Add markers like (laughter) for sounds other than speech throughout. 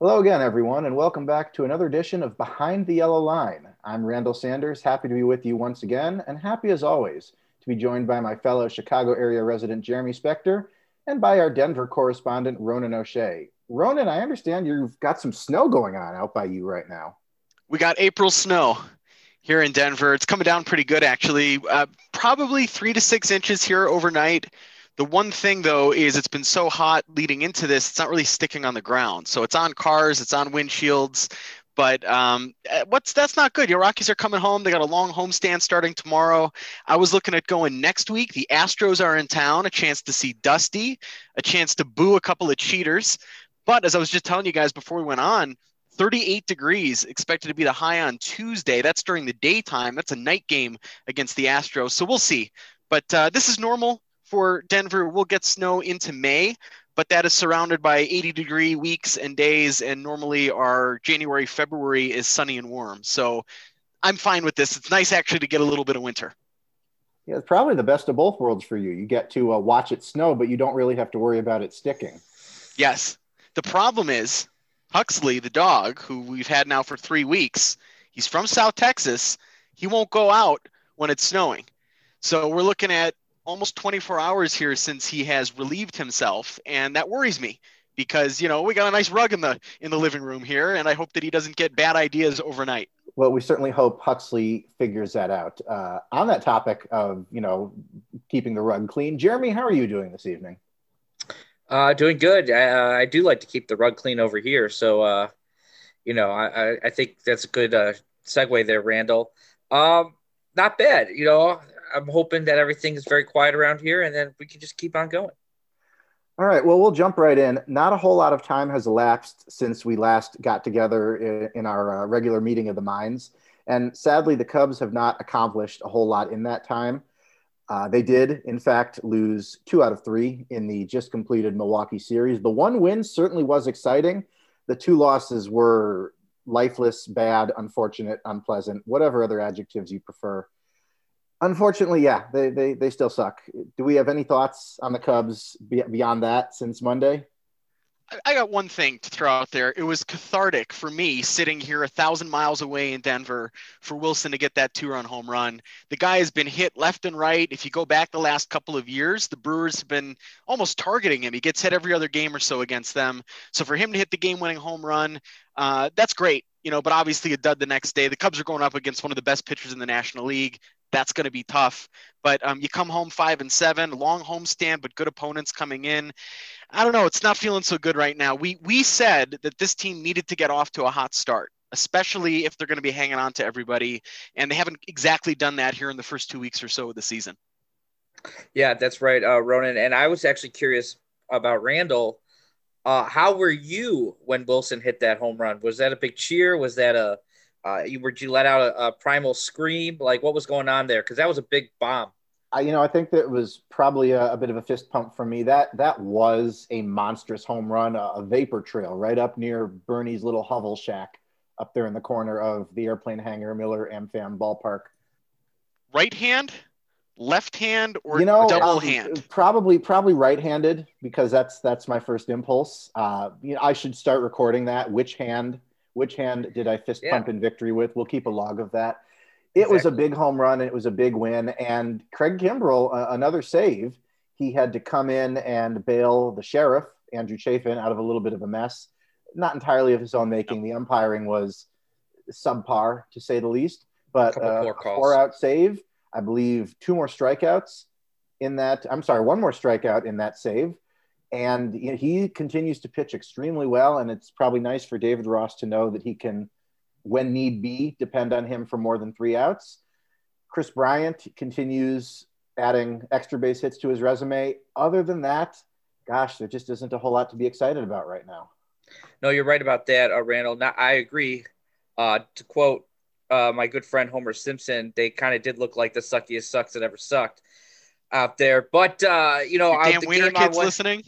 Hello again, everyone, and welcome back to another edition of Behind the Yellow Line. I'm Randall Sanders, happy to be with you once again, and happy as always to be joined by my fellow Chicago area resident Jeremy Spector and by our Denver correspondent Ronan O'Shea. Ronan, I understand you've got some snow going on out by you right now. We got April snow here in Denver. It's coming down pretty good, actually. Uh, probably three to six inches here overnight. The one thing though is it's been so hot leading into this, it's not really sticking on the ground. So it's on cars, it's on windshields, but um, eh, what's that's not good. Your Rockies are coming home. They got a long homestand starting tomorrow. I was looking at going next week. The Astros are in town, a chance to see Dusty, a chance to boo a couple of cheaters. But as I was just telling you guys before we went on, 38 degrees expected to be the high on Tuesday. That's during the daytime. That's a night game against the Astros. So we'll see. But uh, this is normal for Denver. We'll get snow into May, but that is surrounded by 80 degree weeks and days. And normally our January, February is sunny and warm. So I'm fine with this. It's nice actually to get a little bit of winter. Yeah, it's probably the best of both worlds for you. You get to uh, watch it snow, but you don't really have to worry about it sticking. Yes. The problem is Huxley, the dog, who we've had now for three weeks, he's from South Texas. He won't go out when it's snowing. So we're looking at almost 24 hours here since he has relieved himself, and that worries me because you know we got a nice rug in the in the living room here, and I hope that he doesn't get bad ideas overnight. Well, we certainly hope Huxley figures that out. Uh, on that topic of you know keeping the rug clean, Jeremy, how are you doing this evening? Uh, doing good. I, uh, I do like to keep the rug clean over here, so uh, you know I, I think that's a good uh, segue there, Randall. Um, not bad. You know, I'm hoping that everything is very quiet around here, and then we can just keep on going. All right. Well, we'll jump right in. Not a whole lot of time has elapsed since we last got together in, in our uh, regular meeting of the minds, and sadly, the Cubs have not accomplished a whole lot in that time. Uh, they did, in fact, lose two out of three in the just completed Milwaukee series. The one win certainly was exciting. The two losses were lifeless, bad, unfortunate, unpleasant, whatever other adjectives you prefer. Unfortunately, yeah, they, they, they still suck. Do we have any thoughts on the Cubs beyond that since Monday? I got one thing to throw out there. It was cathartic for me sitting here a thousand miles away in Denver for Willson to get that two run home run. The guy has been hit left and right. If you go back the last couple of years, the Brewers have been almost targeting him. He gets hit every other game or so against them. So for him to hit the game winning home run, uh, that's great. You know, but obviously a dud the next day. The Cubs are going up against one of the best pitchers in the National League that's going to be tough. But um, you come home five and seven, long homestand, but good opponents coming in. I don't know. It's not feeling so good right now. We we said that this team needed to get off to a hot start, especially if they're going to be hanging on to everybody, and they haven't exactly done that here in the first two weeks or so of the season. Yeah, that's right, uh, Ronan. And I was actually curious about Randall. Uh, how were you when Willson hit that home run? Was that a big cheer? Was that a uh, you were you let out a, a primal scream? Like what was going on there? Because that was a big bomb. I, you know, I think that was probably a, a, bit of a fist pump for me. That that was a monstrous home run, a, a, vapor trail right up near Bernie's little hovel shack up there in the corner of the airplane hangar, Miller AmFam Ballpark. Right hand, left hand, or you know, double um, hand? Probably, probably right-handed because that's that's my first impulse. Uh, you know, I should start recording that. Which hand? Which hand did I fist yeah. pump in victory with? We'll keep a log of that it exactly. was a big home run and it was a big win. And Craig Kimbrel, uh, another save, he had to come in and bail the sheriff, Andrew Chafin, out of a little bit of a mess. Not entirely of his own making. The umpiring was subpar, to say the least. But uh, four out save, I believe two more strikeouts in that. I'm sorry, one more strikeout in that save. And you know, he continues to pitch extremely well. And it's probably nice for David Ross to know that he can when need be, depend on him for more than three outs. Kris Bryant continues adding extra base hits to his resume. Other than that, gosh, there just isn't a whole lot to be excited about right now. No, you're right about that, uh, Randall. Now, I agree. Uh, to quote uh, my good friend Homer Simpson, they kind of did look like the suckiest sucks that ever sucked out there. But uh, you know, damn Wiener kids listening.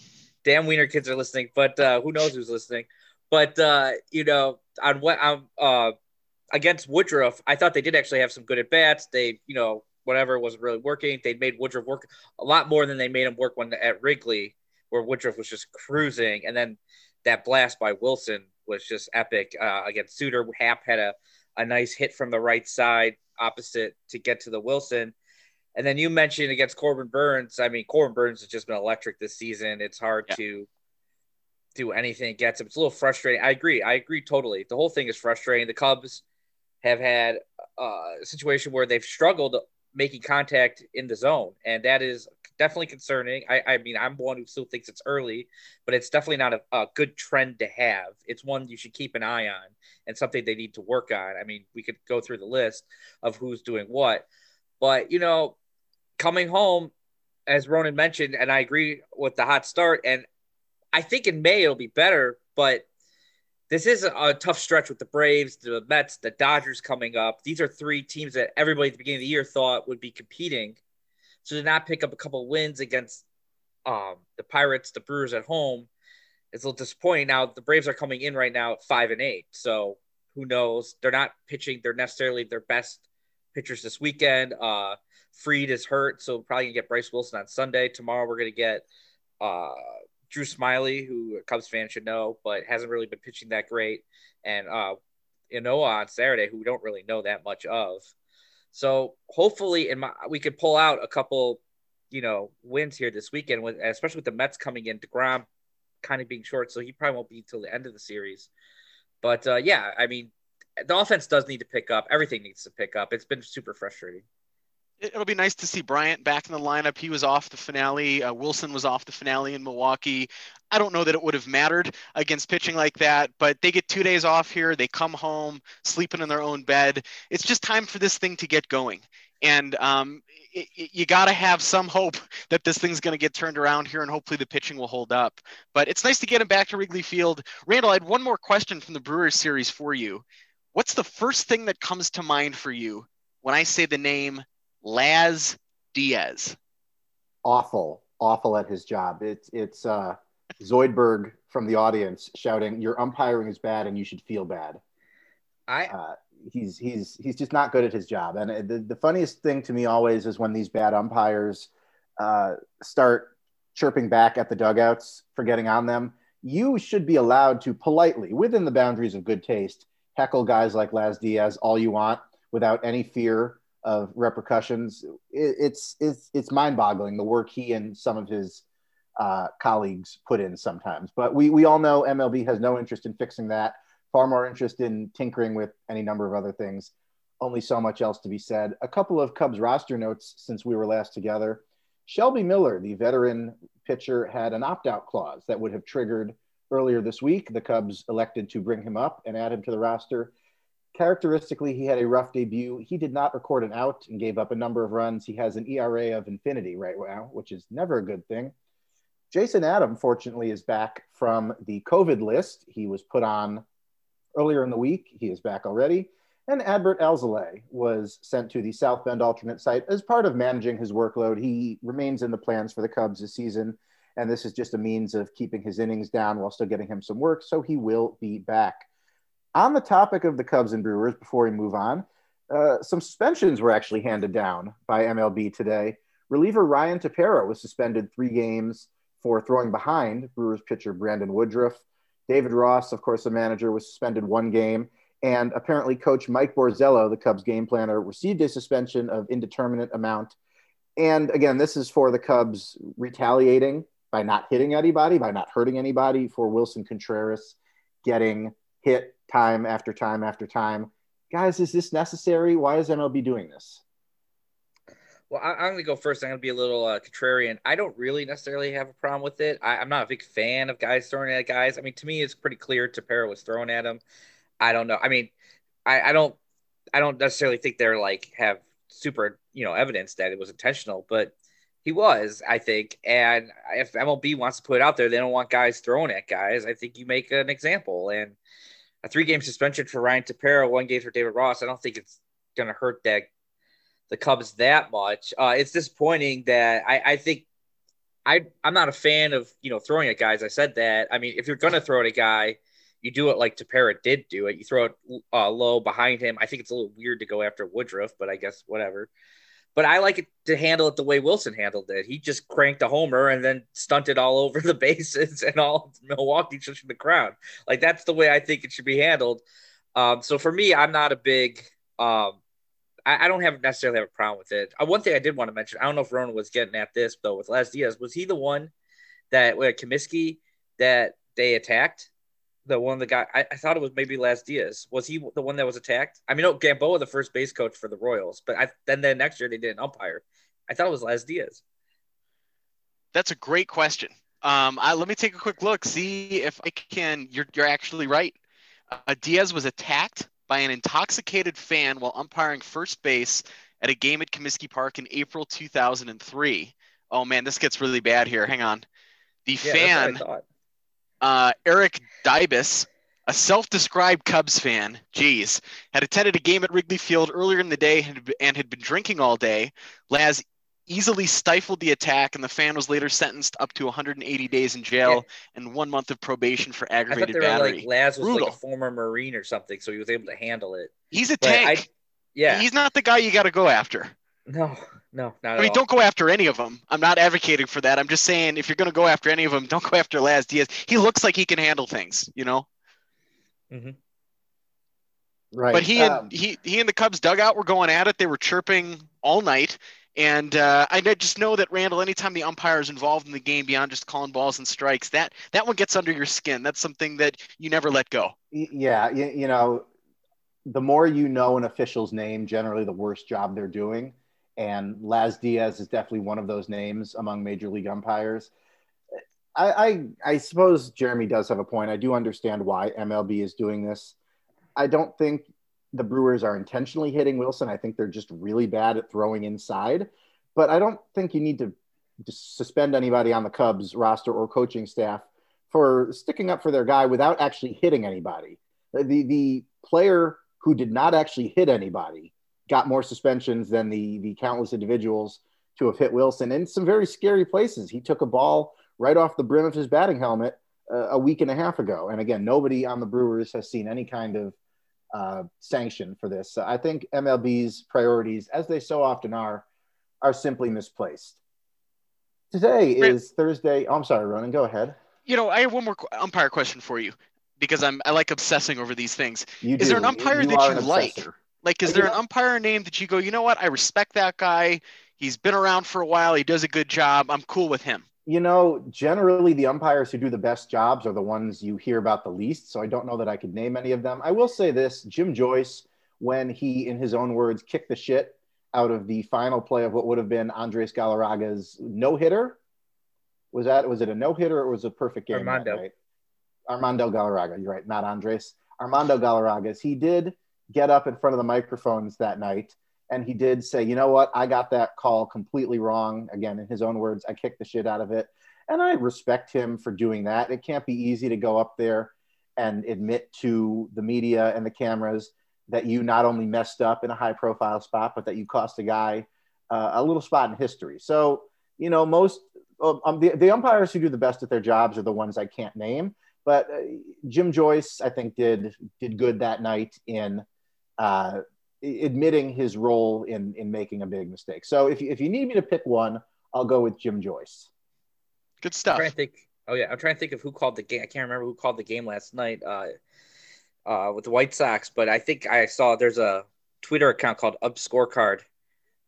Damn Wiener kids are listening, but uh, who knows who's listening? But uh, you know, on what on uh, against Woodruff, I thought they did actually have some good at bats. They, you know, whatever wasn't really working. They made Woodruff work a lot more than they made him work when at Wrigley, where Woodruff was just cruising, and then that blast by Willson was just epic uh, against Suter. Happ had a, a nice hit from the right side opposite to get to the Willson. And then you mentioned against Corbin Burnes. I mean, Corbin Burnes has just been electric this season. It's hard yeah. to do anything against him. It's a little frustrating. I agree. I agree totally. The whole thing is frustrating. The Cubs have had uh, a situation where they've struggled making contact in the zone, and that is definitely concerning. I, I mean, I'm one who still thinks it's early, but it's definitely not a, a, good trend to have. It's one you should keep an eye on and something they need to work on. I mean, we could go through the list of who's doing what, but you know, coming home, as Ronan mentioned, and I agree with the hot start, and I think in May it'll be better, but this is a, a, tough stretch with the Braves, the Mets, the Dodgers coming up. These are three teams that everybody at the beginning of the year thought would be competing. So to not pick up a couple wins against um, the Pirates, the Brewers at home, is a little disappointing. Now the Braves are coming in right now at five and eight, so who knows? They're not pitching. They're necessarily their best pitchers this weekend. Uh, Fried is hurt, so probably gonna get Bryce Wilson on Sunday. Tomorrow we're gonna get uh, Drew Smyly, who a Cubs fan should know, but hasn't really been pitching that great, and uh, Ynoa on Saturday, who we don't really know that much of. So hopefully, in my we could pull out a couple, you know, wins here this weekend, with especially with the Mets coming in, Degrom kind of being short, so he probably won't be until the end of the series. But uh, yeah, I mean, the offense does need to pick up. Everything needs to pick up. It's been super frustrating it'll be nice to see Bryant back in the lineup. He was off the finale. Uh, Willson was off the finale in Milwaukee. I don't know that it would have mattered against pitching like that, but they get two days off here. They come home sleeping in their own bed. It's just time for this thing to get going. And um, it, it, you got to have some hope that this thing's going to get turned around here and hopefully the pitching will hold up. But it's nice to get him back to Wrigley Field. Randall, I had one more question from the Brewers series for you. What's the first thing that comes to mind for you when I say the name Laz Diaz. Awful, awful at his job. It's it's uh, Zoidberg from the audience shouting, "Your umpiring is bad, and you should feel bad." I. Uh, he's he's he's just not good at his job. And the, the funniest thing to me always is when these bad umpires uh, start chirping back at the dugouts for getting on them. You should be allowed to politely, within the boundaries of good taste, heckle guys like Laz Diaz all you want without any fear of repercussions. It, it's it's it's mind-boggling the work he and some of his uh, colleagues put in sometimes. But we we all know MLB has no interest in fixing that. Far more interest in tinkering with any number of other things. Only so much else to be said. A couple of Cubs roster notes since we were last together. Shelby Miller, the veteran pitcher, had an opt-out clause that would have triggered earlier this week. The Cubs elected to bring him up and add him to the roster. Characteristically, he had a rough debut. He did not record an out and gave up a number of runs. He has an ERA of infinity right now, which is never a good thing. Jason Adam, fortunately, is back from the COVID list. He was put on earlier in the week. He is back already. And Adbert Alzolay was sent to the South Bend alternate site as part of managing his workload. He remains in the plans for the Cubs this season, and this is just a means of keeping his innings down while still getting him some work. So he will be back on the topic of the Cubs and Brewers, before we move on, uh, some suspensions were actually handed down by MLB today. Reliever Ryan Tepera was suspended three games for throwing behind Brewers pitcher Brandon Woodruff. David Ross, of course, the manager, was suspended one game. And apparently, coach Mike Borzello, the Cubs game planner, received a suspension of indeterminate amount. And again, this is for the Cubs retaliating by not hitting anybody, by not hurting anybody, for Willson Contreras getting hit time after time after time. Guys, is this necessary? Why is MLB doing this? Well, I, am going to go first. I'm going to be a little uh, contrarian. I don't really necessarily have a problem with it. I, am not a big fan of guys throwing at guys. I mean, to me, it's pretty clear Tepera was throwing at him. I don't know. I mean, I, I don't, I don't necessarily think they're like have super, you know, evidence that it was intentional, but he was, I think. And if MLB wants to put it out there, they don't want guys throwing at guys. I think you make an example. And a three game suspension for Ryan Tepera, one game for David Ross. I don't think it's going to hurt that the Cubs that much. Uh, it's disappointing that I, I think I I'm not a fan of you know throwing at guys. I said that. I mean, if you're going to throw at a guy, you do it like Tepera did do it. You throw it uh, low behind him. I think it's a little weird to go after Woodruff, but I guess whatever. But I like it to handle it the way Willson handled it. He just cranked a homer and then stunted all (laughs) over the bases and all Milwaukee just in the crowd. Like that's the way I think it should be handled. Um, so for me, I'm not a big. Um, I, I, don't have necessarily have a problem with it. Uh, one thing I did want to mention, I don't know if Ronan was getting at this though with Laz Diaz. Was he the one that with Comiskey that they attacked? The one the guy I, I, thought it was maybe Laz Diaz. Was he the one that was attacked? I mean, no, Gamboa, the first base coach for the Royals, but I, then the next year they did an umpire. I thought it was Laz Diaz. That's a great question. Um, I, let me take a quick look, see if I can. You're you're actually right. Uh, Diaz was attacked by an intoxicated fan while umpiring first base at a game at Comiskey Park in April 2003. Oh man, this gets really bad here. Hang on. The yeah, fan, uh, Eric Dybas, a self-described Cubs fan, geez, had attended a game at Wrigley Field earlier in the day and had been drinking all day. Laz easily stifled the attack, and the fan was later sentenced up to 180 days in jail yeah. and one month of probation for aggravated I battery. Like Laz was Brutal. like a former Marine or something, so he was able to handle it. He's a but tank. I, yeah, he's not the guy you got to go after. No, no, not I mean, don't go after any of them. I'm not advocating for that. I'm just saying if you're going to go after any of them, don't go after Laz Diaz. He looks like he can handle things, you know. Mm-hmm. Right. But he um, and he he and the Cubs dugout were going at it. They were chirping all night. And uh, I just know that Randall, anytime the umpire is involved in the game beyond just calling balls and strikes, that that one gets under your skin. That's something that you never let go. Yeah, you, you know, the more you know an official's name, generally the worse job they're doing. And Laz Diaz is definitely one of those names among major league umpires. I, I, I suppose Jeremy does have a point. I do understand why MLB is doing this. I don't think the Brewers are intentionally hitting Willson. I think they're just really bad at throwing inside. But I don't think you need to suspend anybody on the Cubs roster or coaching staff for sticking up for their guy without actually hitting anybody. The the player who did not actually hit anybody got more suspensions than the the countless individuals to have hit Willson in some very scary places. He took a ball right off the brim of his batting helmet uh, a week and a half ago, and again, nobody on the Brewers has seen any kind of uh, sanction for this. So I think MLB's priorities, as they so often are, are simply misplaced. Today is Thursday. Oh, I'm sorry, Ronan. Go ahead. You know, I have one more umpire question for you because I'm I like obsessing over these things. You is do. there an umpire you that you like? Like, is there an umpire name that you go, you know what? I respect that guy. He's been around for a while. He does a good job. I'm cool with him you know, generally the umpires who do the best jobs are the ones you hear about the least. So I don't know that I could name any of them. I will say this Jim Joyce, when he, in his own words, kicked the shit out of the final play of what would have been Andres Galarraga's no hitter. Was that, was it a no hitter or was it a perfect game? Armando. Armando Galarraga, you're right, not Andres. Armando Galarraga's. He did get up in front of the microphones that night and he did say, you know what, I got that call completely wrong. Again, in his own words, I kicked the shit out of it. And I respect him for doing that. It can't be easy to go up there and admit to the media and the cameras that you not only messed up in a high profile spot, but that you cost a guy uh, a little spot in history. So, you know, most um, the, the umpires who do the best at their jobs are the ones I can't name. But uh, Jim Joyce, I think, did did good that night in uh, admitting his role in in making a big mistake. So if you, if you need me to pick one, I'll go with Jim Joyce. Good stuff. I'm trying to think. Oh yeah, I'm trying to think of who called the game. I can't remember who called the game last night uh, uh, with the White Sox, but I think I saw there's a Twitter account called Ump Scorecard.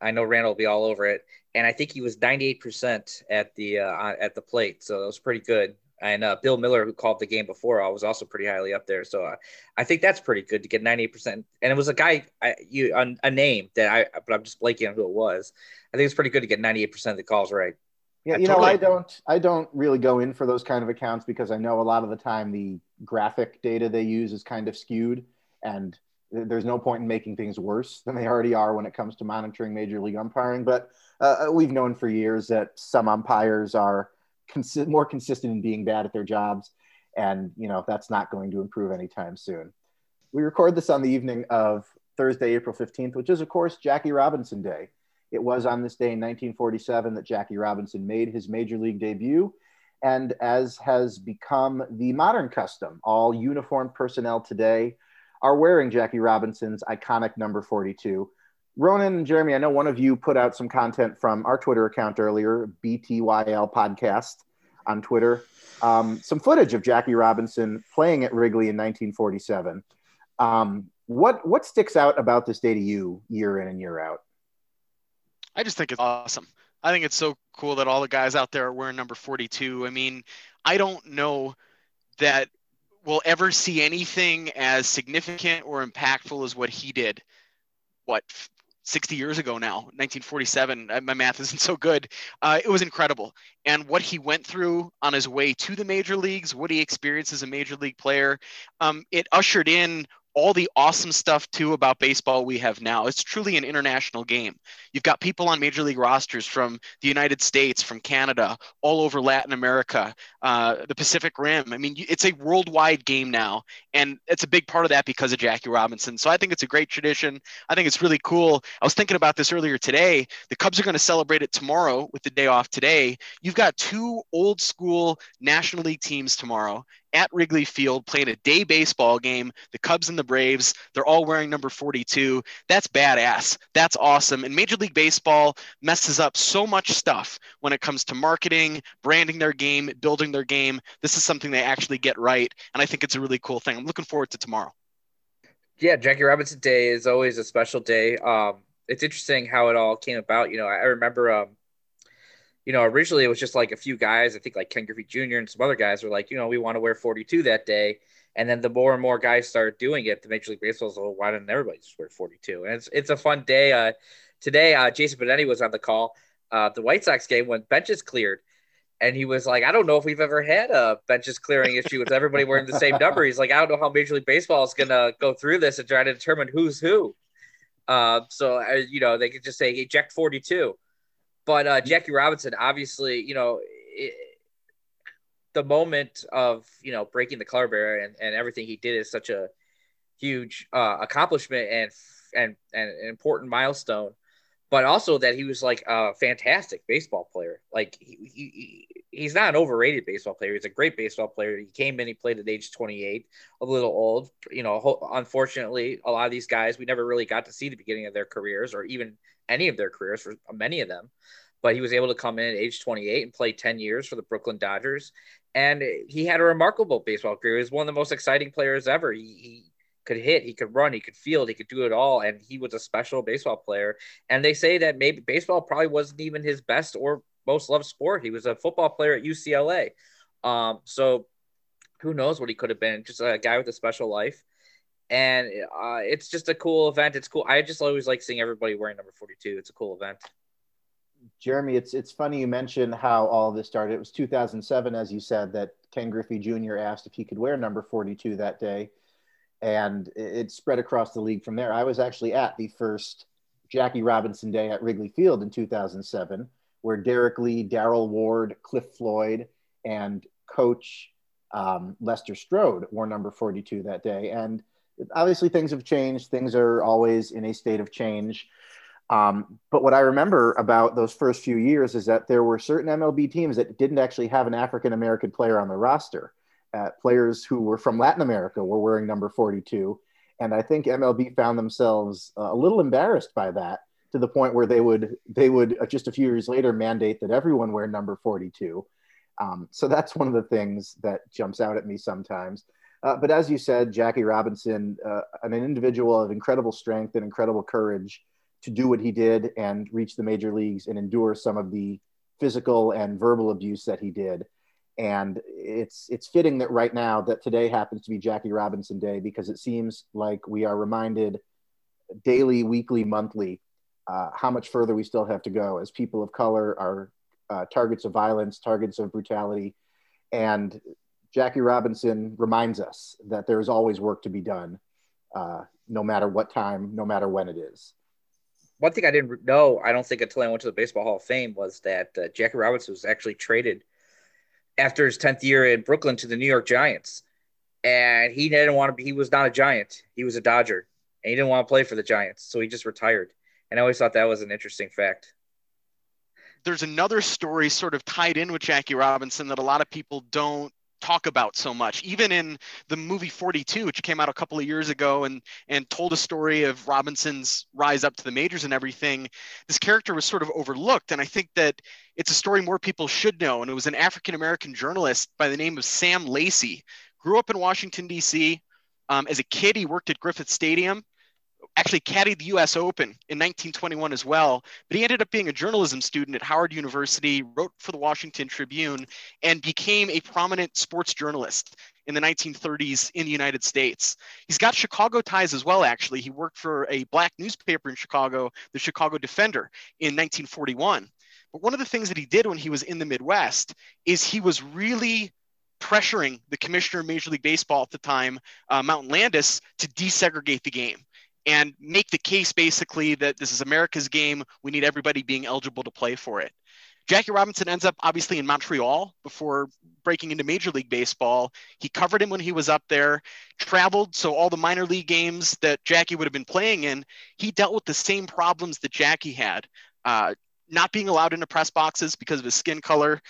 I know Randall will be all over it, and I think he was 98% at the uh, at the plate, so that was pretty good and uh, Bill Miller, who called the game before, I was also pretty highly up there. So uh, I think that's pretty good to get 98%. And it was a guy, I, you a, a, name that I, but I'm just blanking on who it was. I think it's pretty good to get 98% of the calls right. Yeah, you totally. know, I don't, I don't really go in for those kind of accounts because I know a lot of the time the graphic data they use is kind of skewed, and there's no point in making things worse than they already are when it comes to monitoring major league umpiring. But uh, we've known for years that some umpires are consi- more consistent in being bad at their jobs. And, you know, that's not going to improve anytime soon. We record this on the evening of Thursday, April 15th, which is, of course, Jackie Robinson Day. It was on this day in 1947 that Jackie Robinson made his major league debut. And as has become the modern custom, all uniformed personnel today are wearing Jackie Robinson's iconic number 42. Ronan and Jeremy, I know one of you put out some content from our Twitter account earlier, BTYL Podcast on Twitter. Um, some footage of Jackie Robinson playing at Wrigley in 1947. Um, what what sticks out about this day to you, year in and year out? I just think it's awesome. I think it's so cool that all the guys out there are wearing number 42. I mean, I don't know that we'll ever see anything as significant or impactful as what he did. What 60 years ago now, 1947. Uh, my math isn't so good. Uh, it was incredible. And what he went through on his way to the major leagues, what he experienced as a major league player, um, it ushered in all the awesome stuff too about baseball we have now. It's truly an international game. You've got people on major league rosters from the United States, from Canada, all over Latin America, uh, the Pacific Rim. I mean, it's a worldwide game now, and it's a big part of that because of Jackie Robinson. So I think it's a great tradition. I think it's really cool. I was thinking about this earlier today. The Cubs are going to celebrate it tomorrow with the day off today. You've got two old school National League teams tomorrow, at Wrigley Field playing a day baseball game. The Cubs and the Braves, they're all wearing number 42. That's badass. That's awesome. And Major League Baseball messes up so much stuff when it comes to marketing, branding their game, building their game. This is something they actually get right. And I think it's a really cool thing. I'm looking forward to tomorrow. Yeah, Jackie Robinson Day is always a special day. Um, it's interesting how it all came about. You know, I remember um, you know, originally it was just like a few guys. I think like Ken Griffey Jr. and some other guys were like, you know, we want to wear 42 that day. And then the more and more guys started doing it, the Major League Baseball was, well, why didn't everybody just wear 42? And it's it's a fun day. Uh, today, uh, Jason Benetti was on the call. Uh, the White Sox game when benches cleared, and he was like, I don't know if we've ever had a benches clearing issue with everybody wearing the same number. He's like, I don't know how Major League Baseball is gonna go through this and try to determine who's who. Uh, so uh, you know, they could just say eject 42 but uh, Jackie Robinson, obviously, you know, it, the moment of you know breaking the color barrier and, and everything he did is such a huge uh, accomplishment and and and an important milestone. But also that he was like a fantastic baseball player. Like he, he he's not an overrated baseball player. He's a great baseball player. He came in, he played at age 28, a little old. You know, unfortunately, a lot of these guys we never really got to see the beginning of their careers or even any of their careers for many of them. But he was able to come in at age 28 and play 10 years for the Brooklyn Dodgers. And he had a remarkable baseball career. He was one of the most exciting players ever. He, he could hit, he could run, he could field, he could do it all. And he was a special baseball player. And they say that maybe baseball probably wasn't even his best or most loved sport. He was a football player at UCLA. Um, so who knows what he could have been? Just a guy with a special life and uh, it's just a cool event. It's cool. I just always like seeing everybody wearing number 42. It's a cool event. Jeremy, it's it's funny you mentioned how all this started. It was 2007, as you said, that Ken Griffey Jr. asked if he could wear number 42 that day, and it spread across the league from there. I was actually at the first Jackie Robinson Day at Wrigley Field in 2007, where Derrek Lee, Daryle Ward, Cliff Floyd, and Coach um, Lester Strode wore number 42 that day, and obviously things have changed. Things are always in a state of change. Um, but what I remember about those first few years is that there were certain MLB teams that didn't actually have an African American player on the roster. Uh, players who were from Latin America were wearing number 42. And I think MLB found themselves uh, a little embarrassed by that to the point where they would they would uh, just a few years later mandate that everyone wear number 42. Um, so that's one of the things that jumps out at me sometimes. Uh, but as you said, Jackie Robinson, uh, an individual of incredible strength and incredible courage to do what he did and reach the major leagues and endure some of the physical and verbal abuse that he did. And it's it's fitting that right now that today happens to be Jackie Robinson Day because it seems like we are reminded daily, weekly, monthly uh, how much further we still have to go as people of color are uh, targets of violence, targets of brutality, and Jackie Robinson reminds us that there is always work to be done, uh, no matter what time, no matter when it is. One thing I didn't know, I don't think until I went to the Baseball Hall of Fame, was that uh, Jackie Robinson was actually traded after his 10th year in Brooklyn to the New York Giants. And he didn't want to be, he was not a Giant, he was a Dodger. And he didn't want to play for the Giants. So he just retired. And I always thought that was an interesting fact there's another story sort of tied in with Jackie Robinson that a lot of people don't talk about so much. Even in the movie 42, which came out a couple of years ago and and told a story of Robinson's rise up to the majors and everything, this character was sort of overlooked. And I think that it's a story more people should know. And it was an African American journalist by the name of Sam Lacy, grew up in Washington D.C. Um, as a kid, he worked at Griffith Stadium actually caddied the US Open in 1921 as well. But he ended up being a journalism student at Howard University, wrote for the Washington Tribune, and became a prominent sports journalist in the 1930s in the United States. He's got Chicago ties as well, actually. He worked for a black newspaper in Chicago, the Chicago Defender, in 1941. But one of the things that he did when he was in the Midwest is he was really pressuring the commissioner of Major League Baseball at the time, uh, Mountain Landis, to desegregate the game and make the case basically that this is America's game. We need everybody being eligible to play for it. Jackie Robinson ends up obviously in Montreal before breaking into Major League Baseball. He covered him when he was up there, traveled. So, all the minor league games that Jackie would have been playing in, he dealt with the same problems that Jackie had. Uh, not being allowed into press boxes because of his skin color,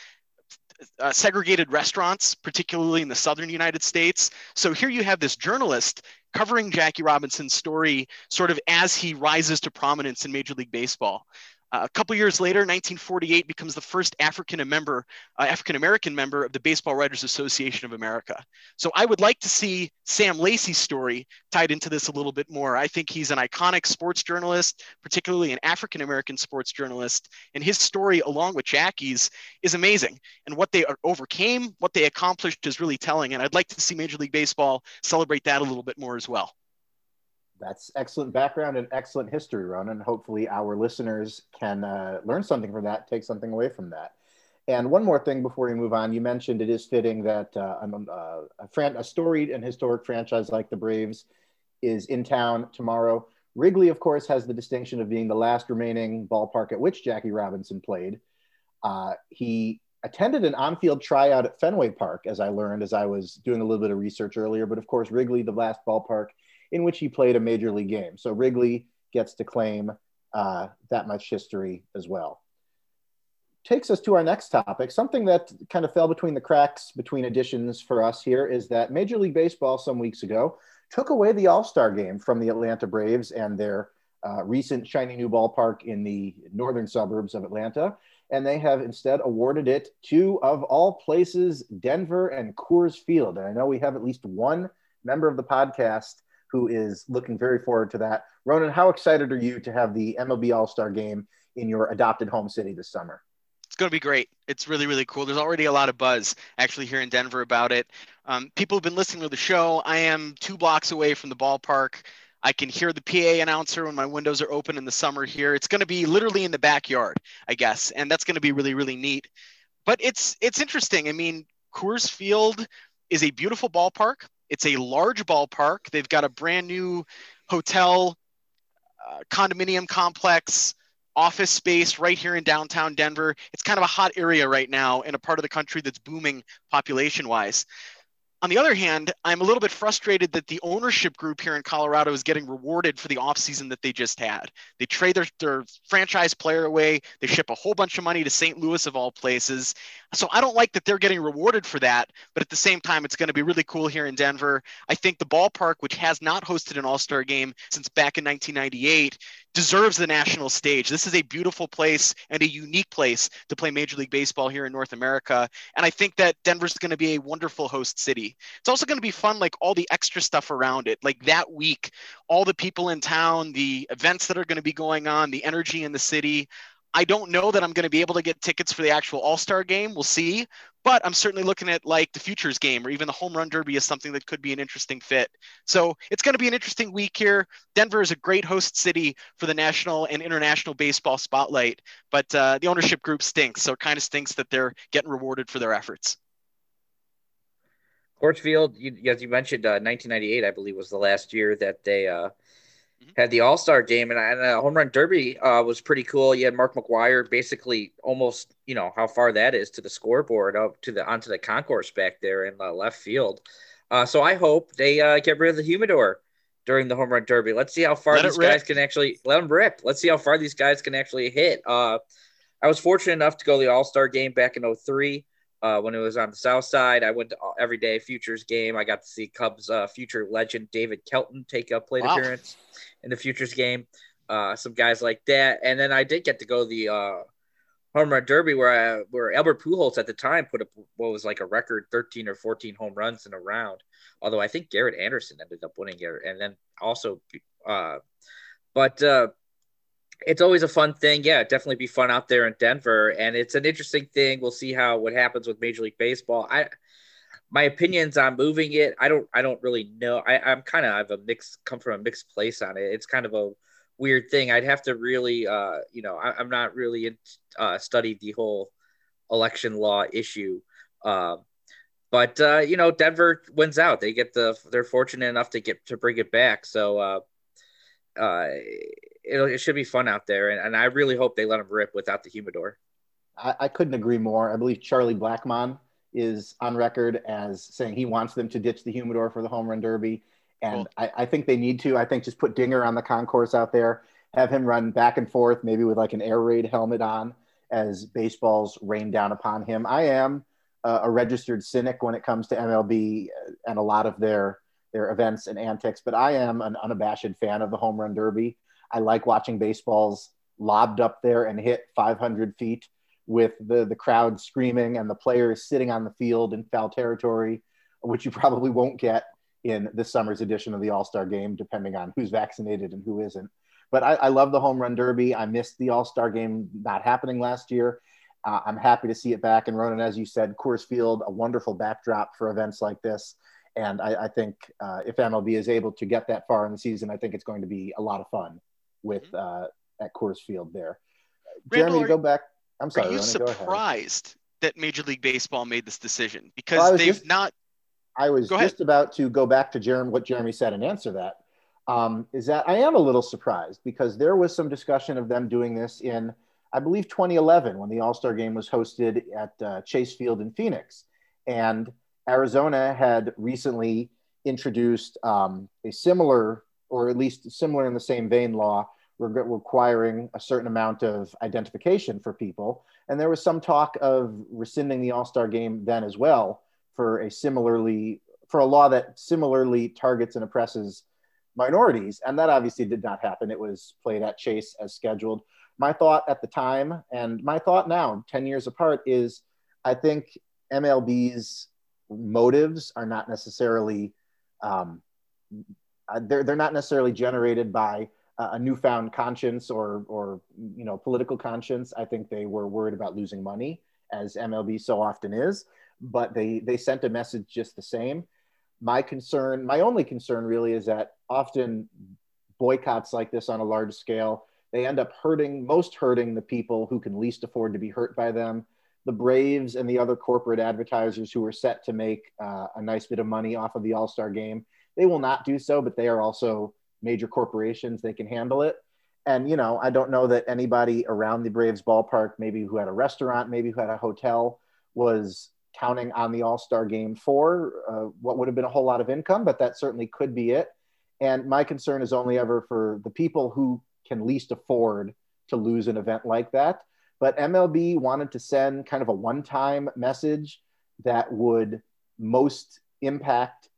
uh, segregated restaurants, particularly in the southern United States. So here you have this journalist covering Jackie Robinson's story sort of as he rises to prominence in Major League Baseball. Uh, a couple years later, 1948 becomes the first African member, uh, African American member of the Baseball Writers Association of America. So I would like to see Sam Lacy's story tied into this a little bit more. I think he's an iconic sports journalist, particularly an African American sports journalist, and his story, along with Jackie's, is amazing. And what they overcame, what they accomplished, is really telling. And I'd like to see Major League Baseball celebrate that a little bit more as well that's excellent background and excellent history, Ronan. Hopefully, our listeners can uh, learn something from that, take something away from that. And one more thing before we move on, you mentioned it is fitting that uh, uh, a, fran- a storied and historic franchise like the Braves is in town tomorrow. Wrigley, of course, has the distinction of being the last remaining ballpark at which Jackie Robinson played. Uh, he attended an on-field tryout at Fenway Park, as I learned as I was doing a little bit of research earlier. But of course, Wrigley, the last ballpark in which he played a major league game. So Wrigley gets to claim uh, that much history as well. Takes us to our next topic. Something that kind of fell between the cracks between editions for us here is that Major League Baseball some weeks ago took away the All Star game from the Atlanta Braves and their uh, recent shiny new ballpark in the northern suburbs of Atlanta. And they have instead awarded it to, of all places, Denver and Coors Field. And I know we have at least one member of the podcast who is looking very forward to that. Ronan, how excited are you to have the MLB All Star game in your adopted home city this summer? It's going to be great. It's really, really cool. There's already a lot of buzz actually here in Denver about it. Um, people have been listening to the show. I am two blocks away from the ballpark. I can hear the PA announcer when my windows are open in the summer here. It's going to be literally in the backyard, I guess, and that's going to be really, really neat. But it's it's interesting. I mean, Coors Field is a beautiful ballpark. It's a large ballpark. They've got a brand new hotel, uh, condominium complex, office space right here in downtown Denver. It's kind of a hot area right now in a part of the country that's booming population wise. On the other hand, I'm a little bit frustrated that the ownership group here in Colorado is getting rewarded for the offseason that they just had. They trade their, their franchise player away, they ship a whole bunch of money to St. Louis, of all places. So I don't like that they're getting rewarded for that, but at the same time, it's going to be really cool here in Denver. I think the ballpark, which has not hosted an All Star game since back in 1998, deserves the national stage. This is a beautiful place and a unique place to play Major League Baseball here in North America. And I think that Denver's going to be a wonderful host city. It's also going to be fun, like all the extra stuff around it. Like that week, all the people in town, the events that are going to be going on, the energy in the city. I don't know that I'm going to be able to get tickets for the actual All Star game. We'll see. But I'm certainly looking at like the Futures game or even the Home Run Derby as something that could be an interesting fit. So it's going to be an interesting week here. Denver is a great host city for the national and international baseball spotlight, but uh, the ownership group stinks. So it kind of stinks that they're getting rewarded for their efforts. Coors Field, you, as you mentioned, uh, 1998, I believe, was the last year that they uh, mm-hmm. had the All Star game, and, and a home run derby uh, was pretty cool. You had Mark McGwire basically almost, you know, how far that is to the scoreboard up to the onto the concourse back there in the left field. Uh, so I hope they uh, get rid of the humidor during the home run derby. Let's see how far let these guys can actually let them rip. Let's see how far these guys can actually hit. Uh, I was fortunate enough to go to the All Star game back in 03. uh, when it was on the south side. I went to every day futures game. I got to see Cubs uh, future legend David Kelton take a plate wow. appearance in the futures game. Uh, some guys like that, and then I did get to go the uh, home run derby where I, where Albert Pujols at the time put up what was like a record 13 or 14 home runs in a round. Although I think Garret Anderson ended up winning it, and then also, uh, but uh, it's always a fun thing. Yeah, definitely be fun out there in Denver, and it's an interesting thing. We'll see how what happens with Major League Baseball. I my opinions on moving it, I don't I don't really know. I, I'm kind of I have a mixed come from a mixed place on it. It's kind of a weird thing. I'd have to really, uh, you know, I, am not really in, uh, studied the whole election law issue. Uh, but uh, you know, Denver wins out. They get the they're fortunate enough to get to bring it back. So uh, uh, it should be fun out there, and, and I really hope they let them rip without the humidor. I, I couldn't agree more. I believe Charlie Blackmon is on record as saying he wants them to ditch the humidor for the home run derby. And cool. I, I, think they need to. I think just put Dinger on the concourse out there, have him run back and forth, maybe with like an air raid helmet on as baseballs rain down upon him. I am uh, a registered cynic when it comes to MLB and a lot of their their events and antics, but I am an unabashed fan of the home run derby. I like watching baseballs lobbed up there and hit 500 feet with the the crowd screaming and the players sitting on the field in foul territory, which you probably won't get in this summer's edition of the All Star game, depending on who's vaccinated and who isn't. But I, I love the home run derby. I missed the All Star game not happening last year. Uh, I'm happy to see it back. And Ronan, as you said, Coors Field, a wonderful backdrop for events like this. And I, I think uh, if MLB is able to get that far in the season, I think it's going to be a lot of fun with mm-hmm. uh, at Coors Field there. Randall, Jeremy, go back. I'm sorry. Are you surprised that Major League Baseball made this decision because well, they've just, not I was just about to go back to Jeremy, what Jeremy said and answer that. Um, is that I am a little surprised because there was some discussion of them doing this in, I believe, 2011 when the All Star game was hosted at uh, Chase Field in Phoenix. And Arizona had recently introduced um, a similar, or at least similar in the same vein, law re- requiring a certain amount of identification for people. And there was some talk of rescinding the All Star game then as well for a similarly for a law that similarly targets and oppresses minorities. And that obviously did not happen. It was played at chase as scheduled. My thought at the time and my thought now 10 years apart is i think mlb's motives are not necessarily um, they're, they're not necessarily generated by a newfound conscience or or you know political conscience i think they were worried about losing money as mlb so often is but they they sent a message just the same. My concern, my only concern really is that often boycotts like this on a large scale, they end up hurting, most hurting the people who can least afford to be hurt by them. The Braves and the other corporate advertisers who are set to make uh, a nice bit of money off of the All Star game, they will not do so, but they are also major corporations. They can handle it. And, you know, I don't know that anybody around the Braves ballpark, maybe who had a restaurant, maybe who had a hotel, was counting on the All Star game for uh, what would have been a whole lot of income, but that certainly could be it. And my concern is only ever for the people who can least afford to lose an event like that. But MLB wanted to send kind of a one time message that would most impact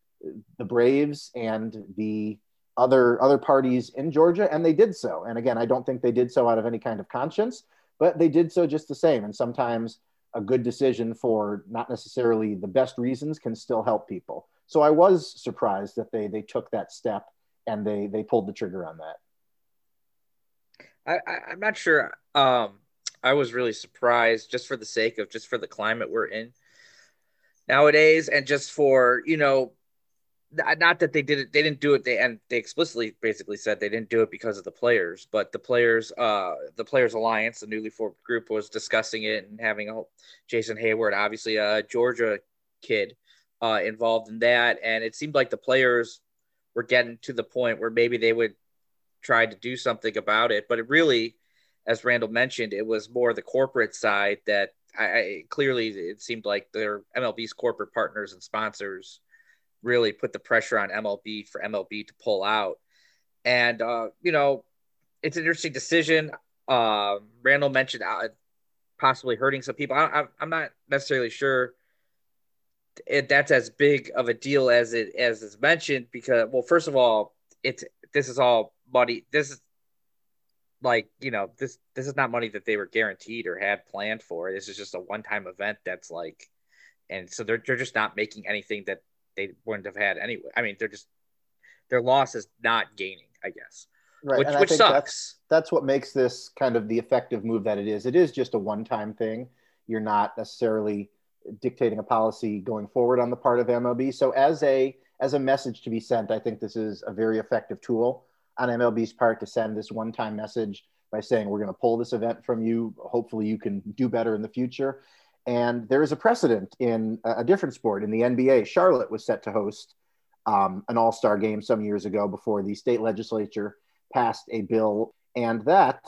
the Braves and the other other parties in Georgia, and they did so. And again, I don't think they did so out of any kind of conscience, but they did so just the same. And sometimes a good decision for not necessarily the best reasons can still help people. So I was surprised that they they took that step and they they pulled the trigger on that. I, am not sure. Um, I was really surprised just for the sake of just for the climate we're in nowadays, and just for you know not that they did it they didn't do it they and they explicitly basically said they didn't do it because of the players but the players uh the players alliance the newly formed group was discussing it and having a jason heyward obviously a georgia kid uh involved in that and it seemed like the players were getting to the point where maybe they would try to do something about it but it really as randall mentioned it was more the corporate side that I, I clearly it seemed like their mlb's corporate partners and sponsors really put the pressure on MLB for MLB to pull out. And uh, you know, it's an interesting decision. Uh, Randall mentioned uh, possibly hurting some people. I, I'm not necessarily sure that's as big of a deal as it as is mentioned because well, first of all, it's this is all money. This is like you know this this is not money that they were guaranteed or had planned for. This is just a one time event that's like, and so they're they're just not making anything that they wouldn't have had anyway. I mean, they're just their loss is not gaining, I guess. Right, which, and which I think sucks. That's, that's what makes this kind of the effective move that it is. It is just a one-time thing. You're not necessarily dictating a policy going forward on the part of MLB. So as a as a message to be sent, I think this is a very effective tool on MLB's part to send this one-time message by saying we're going to pull this event from you. Hopefully, you can do better in the future. And there is a precedent in a different sport in the NBA. Charlotte was set to host um, an All Star game some years ago before the state legislature passed a bill, and that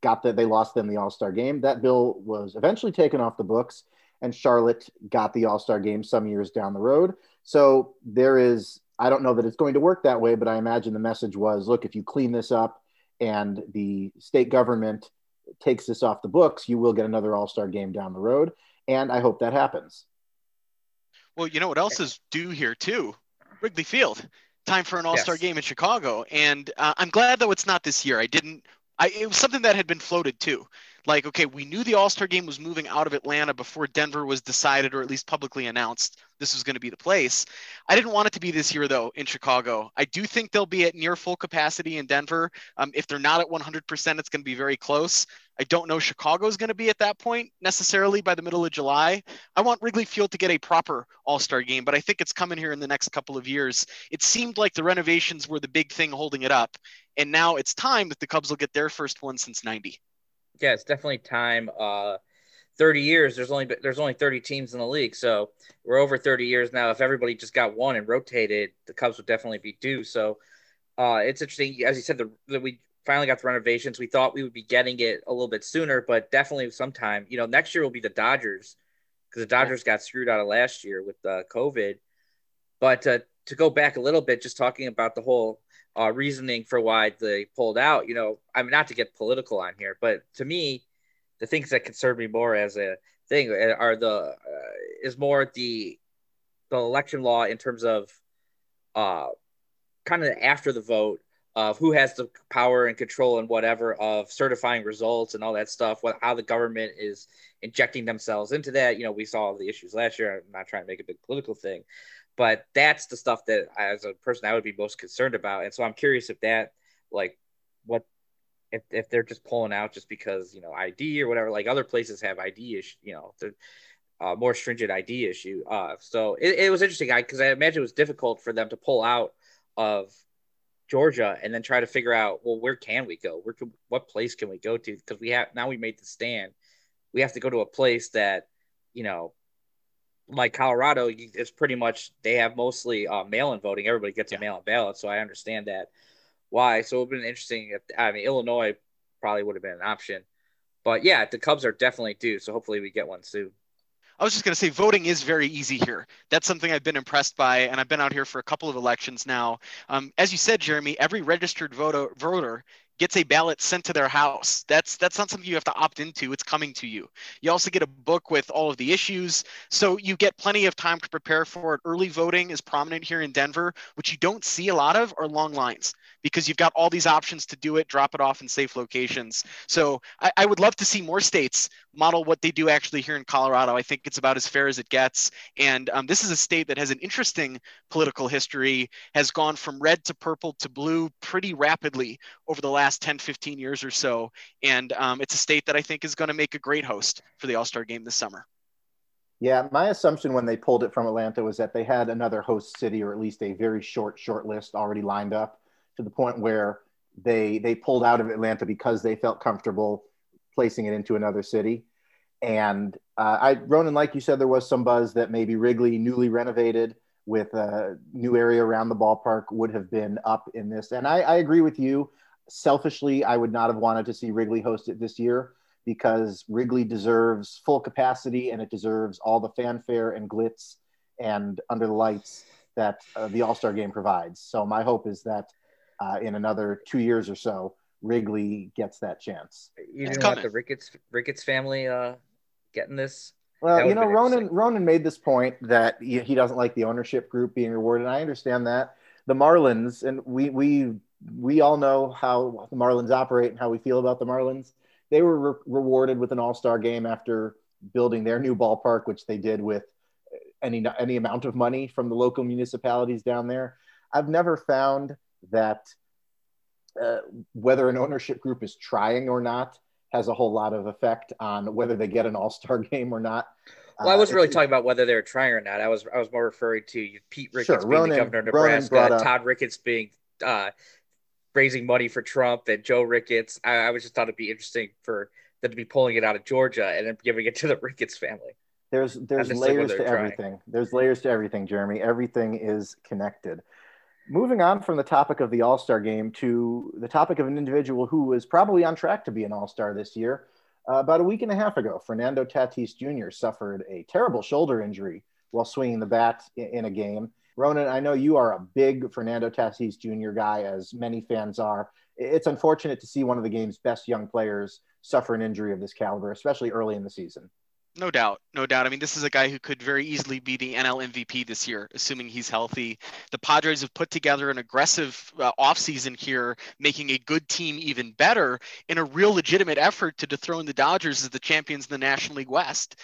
got that they lost them the All Star game. That bill was eventually taken off the books, and Charlotte got the All Star game some years down the road. So there is, I don't know that it's going to work that way, but I imagine the message was look, if you clean this up and the state government takes this off the books, you will get another All Star game down the road. And I hope that happens. Well, you know what else is due here, too? Wrigley Field. Time for an All Star Yes. game in Chicago. And uh, I'm glad, though, it's not this year. I didn't. I, it was something that had been floated too. Like, okay, we knew the All Star game was moving out of Atlanta before Denver was decided or at least publicly announced this was going to be the place. I didn't want it to be this year, though, in Chicago. I do think they'll be at near full capacity in Denver. Um, if they're not at 100%, it's going to be very close. I don't know Chicago's going to be at that point necessarily by the middle of July. I want Wrigley Field to get a proper All Star game, but I think it's coming here in the next couple of years. It seemed like the renovations were the big thing holding it up. And now it's time that the Cubs will get their first one since 90. Yeah, it's definitely time. Uh, 30 years. There's only there's only 30 teams in the league, so we're over 30 years now. If everybody just got one and rotated, the Cubs would definitely be due. So uh, it's interesting, as you said, that we finally got the renovations. We thought we would be getting it a little bit sooner, but definitely sometime. You know, next year will be the Dodgers because the Dodgers got screwed out of last year with uh, COVID. But uh, to go back a little bit, just talking about the whole uh, reasoning for why they pulled out. You know, I mean, not to get political on here, but to me, the things that concern me more as a thing are the uh, is more the the election law in terms of uh kind of after the vote of who has the power and control and whatever of certifying results and all that stuff what how the government is injecting themselves into that you know we saw the issues last year i'm not trying to make a big political thing but that's the stuff that as a person i would be most concerned about and so i'm curious if that like what if, if they're just pulling out just because you know ID or whatever, like other places have ID issue, you know, the uh, more stringent ID issue. Uh, so it, it was interesting, because I, I imagine it was difficult for them to pull out of Georgia and then try to figure out, well, where can we go? Where can, what place can we go to? Because we have now we made the stand, we have to go to a place that, you know, like Colorado, it's pretty much they have mostly uh, mail-in voting. Everybody gets Yeah. a mail-in ballot, so I understand that why. So it would have been interesting. If, I mean, Illinois probably would have been an option, but yeah, the Cubs are definitely due. So hopefully we get one soon. I was just going to say voting is very easy here. That's something I've been impressed by, and I've been out here for a couple of elections now. Um, as you said, Jeremy, every registered voter voter gets a ballot sent to their house. That's that's not something you have to opt into. It's coming to you. You also get a book with all of the issues, so you get plenty of time to prepare for it. Early voting is prominent here in Denver, which you don't see a lot of, are long lines because you've got all these options to do it, drop it off in safe locations. So I, I would love to see more states model what they do actually here in Colorado. I think it's about as fair as it gets. And um, this is a state that has an interesting political history, has gone from red to purple to blue pretty rapidly over the last 10, 15 years or so. And um, it's a state that I think is going to make a great host for the All Star game this summer. Yeah, my assumption when they pulled it from Atlanta was that they had another host city or at least a very short, short list already lined up to the point where they they pulled out of Atlanta because they felt comfortable placing it into another city. And uh, I, Ronan, like you said, there was some buzz that maybe Wrigley, newly renovated with a new area around the ballpark, would have been up in this. And I, I agree with you. Selfishly, I would not have wanted to see Wrigley host it this year because Wrigley deserves full capacity and it deserves all the fanfare and glitz and under the lights that uh, the All Star game provides. So my hope is that uh, in another two years or so, Wrigley gets that chance. You It's didn't want coming. the Ricketts Ricketts family uh, getting this. Well, you know, Ronan Ronan made this point that he doesn't like the ownership group being rewarded. And I understand that. The Marlins, and we we we all know how the Marlins operate and how we feel about the Marlins. They were re- rewarded with an All Star game after building their new ballpark, which they did with any any amount of money from the local municipalities down there. I've never found that uh, whether an ownership group is trying or not has a whole lot of effect on whether they get an All Star (laughs) game or not. Well, I wasn't uh, really talking about whether they're trying or not. I was I was more referring to Pete Ricketts sure, being Ronan, the governor of Nebraska, Todd Ricketts being uh, raising money for Trump, and Joe Ricketts. I, I was just thought it'd be interesting for them to be pulling it out of Georgia and then giving it to the (laughs) Ricketts family. There's there's layers to trying. everything. There's layers to everything, Jeremy. Everything is connected. Moving on from the topic of the All Star game to the topic of an individual who was probably on track to be an All Star this year. Uh, about a week and a half ago, Fernando Tatis Jr. suffered a terrible shoulder injury while swinging the bat in, in a game. Ronan, I know you are a big Fernando Tatis Jr. guy, as many fans are. It's unfortunate to see one of the game's best young players suffer an injury of this caliber, especially early in the season. No doubt, no doubt. I mean, this is a guy who could very easily be the NL MVP this year, assuming he's healthy. The Padres have put together an aggressive uh, offseason here, making a good team even better in a real legitimate effort to dethrone the Dodgers as the champions in the National League West.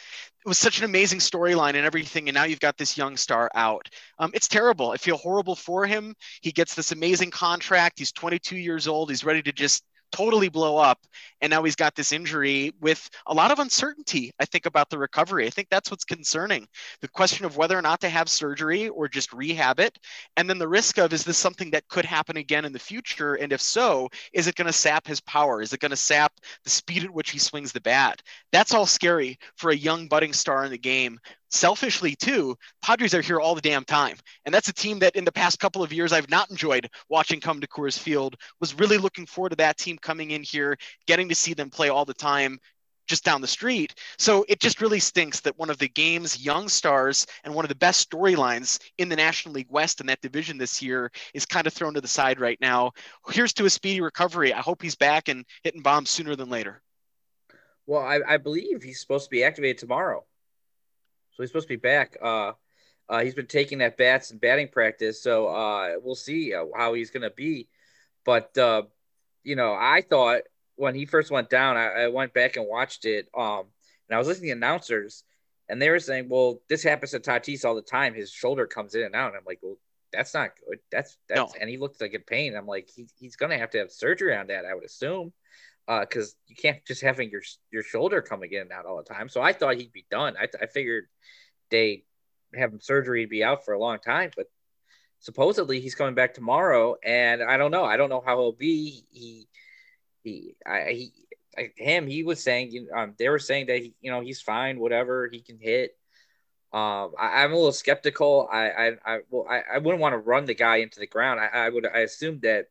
It was such an amazing storyline and everything, and now you've got this young star out. Um, it's terrible. I feel horrible for him. He gets this amazing contract. He's 22 years old. He's ready to just totally blow up. And now he's got this injury with a lot of uncertainty, I think, about the recovery. I think that's what's concerning. The question of whether or not to have surgery or just rehab it. And then the risk of is this something that could happen again in the future? And if so, is it going to sap his power? Is it going to sap the speed at which he swings the bat? That's all scary for a young budding star in the game selfishly too, Padres are here all the damn time. And that's a team that in the past couple of years I've not enjoyed watching come to Coors Field. Was really looking forward to that team coming in here, getting to see them play all the time just down the street. So it just really stinks that one of the game's young stars and one of the best storylines in the National League West in that division this year is kind of thrown to the side right now. Here's to a speedy recovery. I hope he's back and hitting bombs sooner than later. Well, I, I believe he's supposed to be activated tomorrow. So he's supposed to be back. Uh, uh, he's been taking that bats and batting practice, so uh, we'll see uh, how he's going to be. But uh, you know, I thought when he first went down, I, I went back and watched it, um, and I was listening to the announcers, and they were saying, "Well, this happens to Tatis all the time. His shoulder comes in and out." And I'm like, "Well, that's not good. That's that's." No. And he looked like in pain. I'm like, he, "He's going to have to have surgery on that, I would assume." Because uh, you can't just having your your shoulder coming in and out all the time. So I thought he'd be done. I, I figured they have him surgery be out for a long time, but supposedly he's coming back tomorrow, and I don't know. I don't know how he'll be. He he I, he him he was saying you um, they were saying that he, you know he's fine, whatever he can hit. Um, I, am a little skeptical. I I I well I, I wouldn't want to run the guy into the ground. I, I would I assume that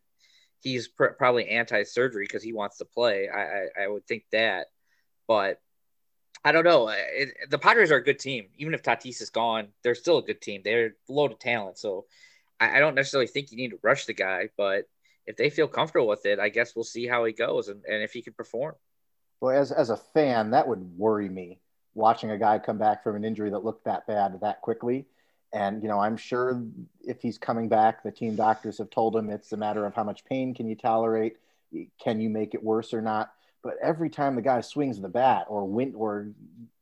he's pr- probably anti-surgery because he wants to play. I, I, I would think that, but I don't know. It, the Padres are a good team. Even if Tatis is gone, they're still a good team. They're loaded talent, so I, I don't necessarily think you need to rush the guy. But if they feel comfortable with it, I guess we'll see how he goes and, and if he can perform. Well, as as a fan, that would worry me watching a guy come back from an injury that looked that bad that quickly. And you know, I'm sure if he's coming back, the team doctors have told him it's a matter of how much pain can you tolerate, can you make it worse or not. But every time the guy swings the bat or win or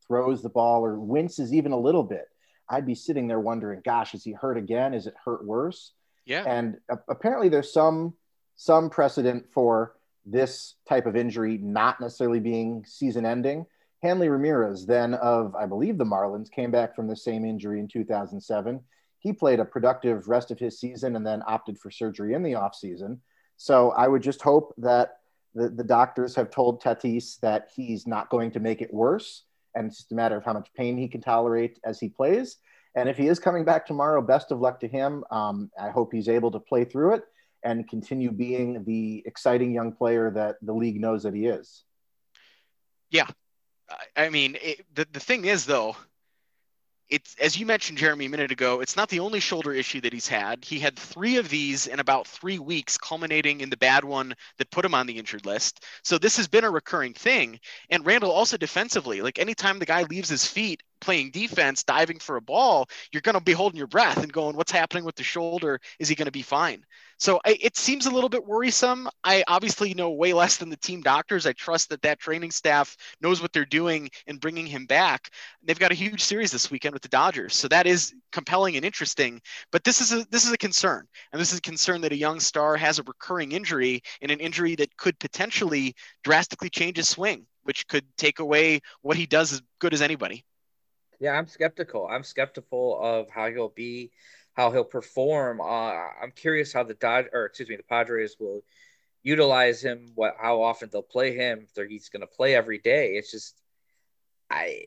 throws the ball or winces even a little bit, I'd be sitting there wondering, gosh, is he hurt again? Is it hurt worse? Yeah. And apparently, there's some some precedent for this type of injury not necessarily being season ending. Hanley Ramirez, then of, I believe, the Marlins, came back from the same injury in 2007. He played a productive rest of his season and then opted for surgery in the offseason. So I would just hope that the, the doctors have told Tatis that he's not going to make it worse. And it's just a matter of how much pain he can tolerate as he plays. And if he is coming back tomorrow, best of luck to him. Um, I hope he's able to play through it and continue being the exciting young player that the league knows that he is. Yeah, I mean, it, the the thing is though, it's as you mentioned, Jeremy, a minute ago, it's not the only shoulder issue that he's had. He had three of these in about three weeks, culminating in the bad one that put him on the injured list. So this has been a recurring thing. And Randall also defensively, like anytime the guy leaves his feet, playing defense, diving for a ball, you're going to be holding your breath and going, what's happening with the shoulder? Is he going to be fine? So I, it seems a little bit worrisome. I obviously know way less than the team doctors. I trust that that training staff knows what they're doing in bringing him back. They've got a huge series this weekend with the Dodgers, so that is compelling and interesting. But this is a this is a concern, and this is a concern that a young star has a recurring injury and an injury that could potentially drastically change his swing, which could take away what he does as good as anybody. Yeah, I'm skeptical. I'm skeptical of how he'll be how he'll perform. Uh, I'm curious how the Dodge or excuse me, the Padres will utilize him. What how often they'll play him? If he's going to play every day. It's just I.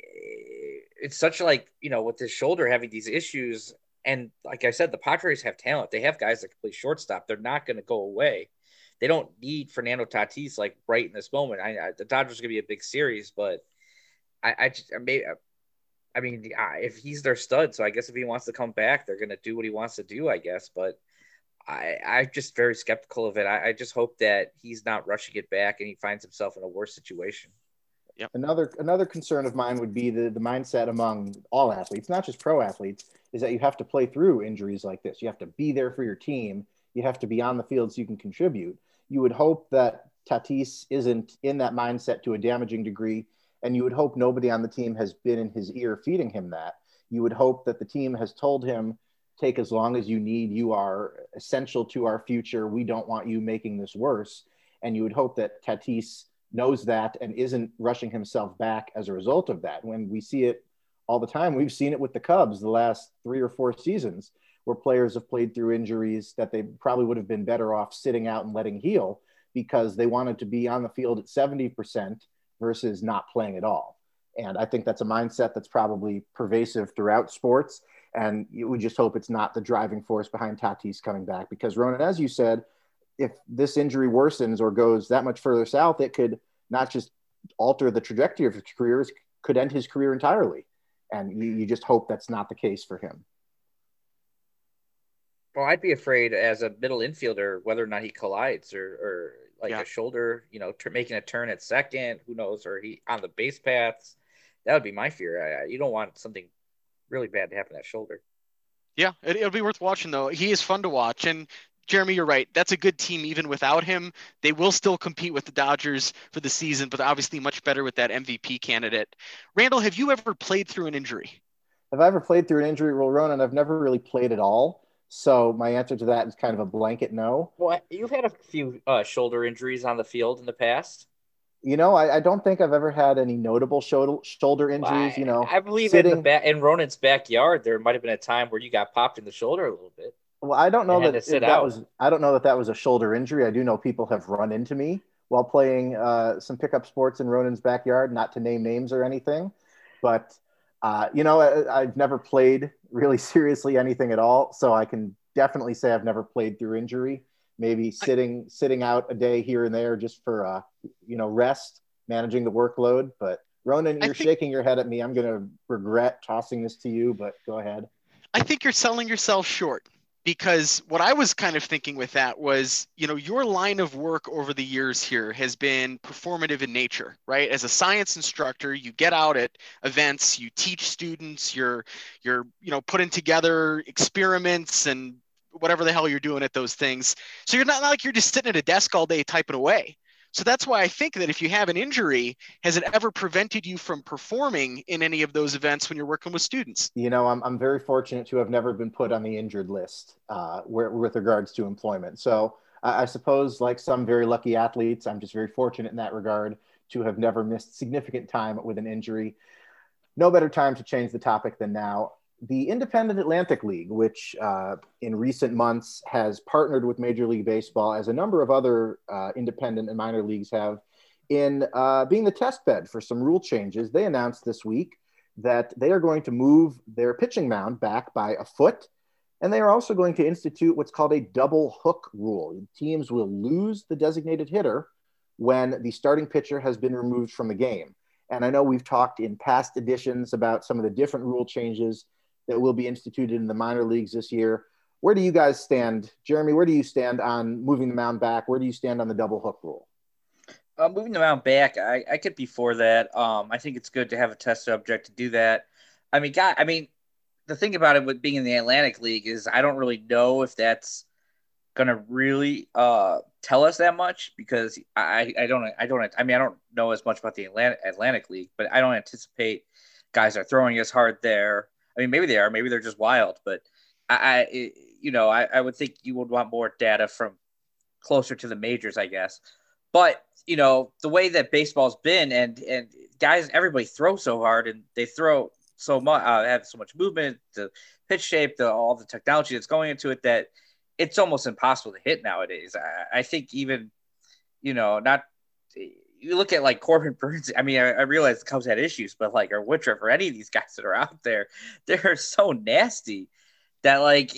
It's such like you know with his shoulder having these issues, and like I said, the Padres have talent. They have guys that can play shortstop. They're not going to go away. They don't need Fernando Tatis like right in this moment. I, I the Dodgers going to be a big series, but I, I just I may I mean, if he's their stud, so I guess if he wants to come back, they're going to do what he wants to do, I guess. But I, I'm just very skeptical of it. I, I just hope that he's not rushing it back and he finds himself in a worse situation. Yep. Another another concern of mine would be the, the mindset among all athletes, not just pro athletes, is that you have to play through injuries like this. You have to be there for your team. You have to be on the field so you can contribute. You would hope that Tatis isn't in that mindset to a damaging degree and you would hope nobody on the team has been in his ear feeding him that. You would hope that the team has told him, take as long as you need. You are essential to our future. We don't want you making this worse. And you would hope that Tatis knows that and isn't rushing himself back as a result of that. When we see it all the time, we've seen it with the Cubs the last three or four seasons where players have played through injuries that they probably would have been better off sitting out and letting heal because they wanted to be on the field at 70% versus not playing at all. And I think that's a mindset that's probably pervasive throughout sports. And we just hope it's not the driving force behind Tatis coming back. Because, Ronan, as you said, if this injury worsens or goes that much further south, it could not just alter the trajectory of his career, could end his career entirely. And you, you just hope that's not the case for him. Well, I'd be afraid as a middle infielder whether or not he collides or, or like yeah. a shoulder, you know, t- making a turn at second, who knows, or he on the base paths. That would be my fear. I, you don't want something really bad to happen to that shoulder. Yeah, it, will be worth watching though. He is fun to watch, and Jeremy, you're right. That's a good team even without him. They will still compete with the Dodgers for the season, but obviously much better with that MVP candidate. Randall, have you ever played through an injury? Have I ever played through an injury? Well, Ronan, I've never really played at all. So my answer to that is kind of a blanket no. Well, you've had a few uh, shoulder injuries on the field in the past. You know, I, I, don't think I've ever had any notable shoulder shoulder injuries. Well, you know, I believe sitting... in the ba- in Ronan's backyard, there might have been a time where you got popped in the shoulder a little bit. Well, I don't know that that out. was. I don't know that that was a shoulder injury. I do know people have run into me while playing uh, some pickup sports in Ronan's backyard. Not to name names or anything, but uh, you know, I, I've never played really (laughs) seriously anything at all, so I can definitely say I've never played through injury. Maybe sitting sitting out a day here and there just for uh, you know rest, managing the workload. But Ronan, you're think, shaking your head at me. I'm going to regret tossing this to you, but go ahead. I think you're selling yourself short because what I was kind of thinking with that was, you know, your line of work over the years here has been performative in nature, right? As a science instructor, you get out at events, you teach students, you're you're, you know, putting together experiments and whatever the hell you're doing at those things. So you're not, not like you're just sitting at a desk all day typing away. So that's why I think that if you have an injury, has it ever prevented you from performing in any of those events when you're working with students? You know, I'm, I'm very fortunate to have never been put on the injured list uh, where, with regards to employment. So I, I suppose, like some very lucky athletes, I'm just very fortunate in that regard to have never missed significant time with an injury. No better time to change the topic than now the Independent Atlantic League, which uh, in recent months has partnered with Major League Baseball, as a number of other uh, independent and minor leagues have, in uh, being the test bed for some rule changes, they announced this week that they are going to move their pitching mound back by a foot. And they are also going to institute what's called a double hook rule. Teams will lose the designated hitter when the starting pitcher has been removed from the game. And I know we've talked in past editions about some of the different rule changes that will be instituted in the minor leagues this year. Where do you guys stand, Jeremy? Where do you stand on moving the mound back? Where do you stand on the double hook rule? Uh, moving the mound back, I, I could be for that. Um, I think it's good to have a test subject to do that. I mean, God, I mean, the thing about it with being in the Atlantic League is I don't really know if that's going to really uh, tell us that much because I, I don't I don't I mean I don't know as much about the Atlantic, Atlantic League, but I don't anticipate guys are throwing as hard there. I mean, maybe they are, maybe they're just wild, but I, I you know I, I would think you would want more data from closer to the majors, I guess. But you know the way that baseball's been, and and guys, everybody throws so hard, and they throw so much, uh, have so much movement, the pitch shape, the all the technology that's going into it that it's almost impossible to hit nowadays. I, I think even, you know, not you look at like Corbin Burnes. I mean, I, I realize the Cubs had issues, but like or Woodruff or any of these guys that are out there, (laughs) they're so nasty that like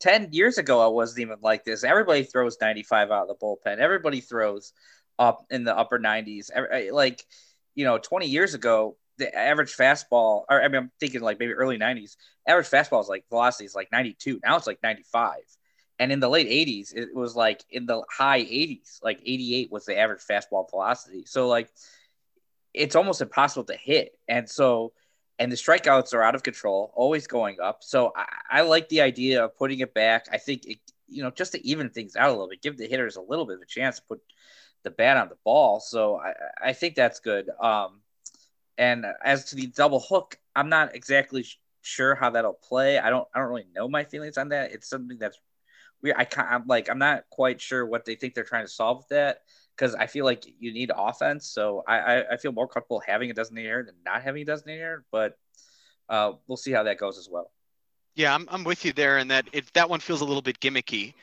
10 years ago I wasn't even like this. Everybody throws 95 out of the bullpen. Everybody throws up in the upper 90s. Like, you know, 20 years ago, the average fastball, or I mean, I'm thinking like maybe early 90s, average fastball is like velocity is like 92. Now it's like 95. And in the late 80s, it was like in the high 80s, like 88 was the average fastball velocity. So, like, it's almost impossible to hit. And so, and the strikeouts are out of control, always going up. So, I, I like the idea of putting it back. I think, it, you know, just to even things out a little bit, give the hitters a little bit of a chance to put the bat on the ball. So, I, I think that's good. Um, and as to the double hook, I'm not exactly sure how that'll play. I don't I don't really know my feelings on that. It's something that's we I can't I'm like I'm not quite sure what they think they're trying to solve with that because I feel like you need offense. So I, I, I feel more comfortable having a designator than not having a designator, but uh, we'll see how that goes as well. Yeah, I'm, I'm with you there, and that if that one feels a little bit gimmicky.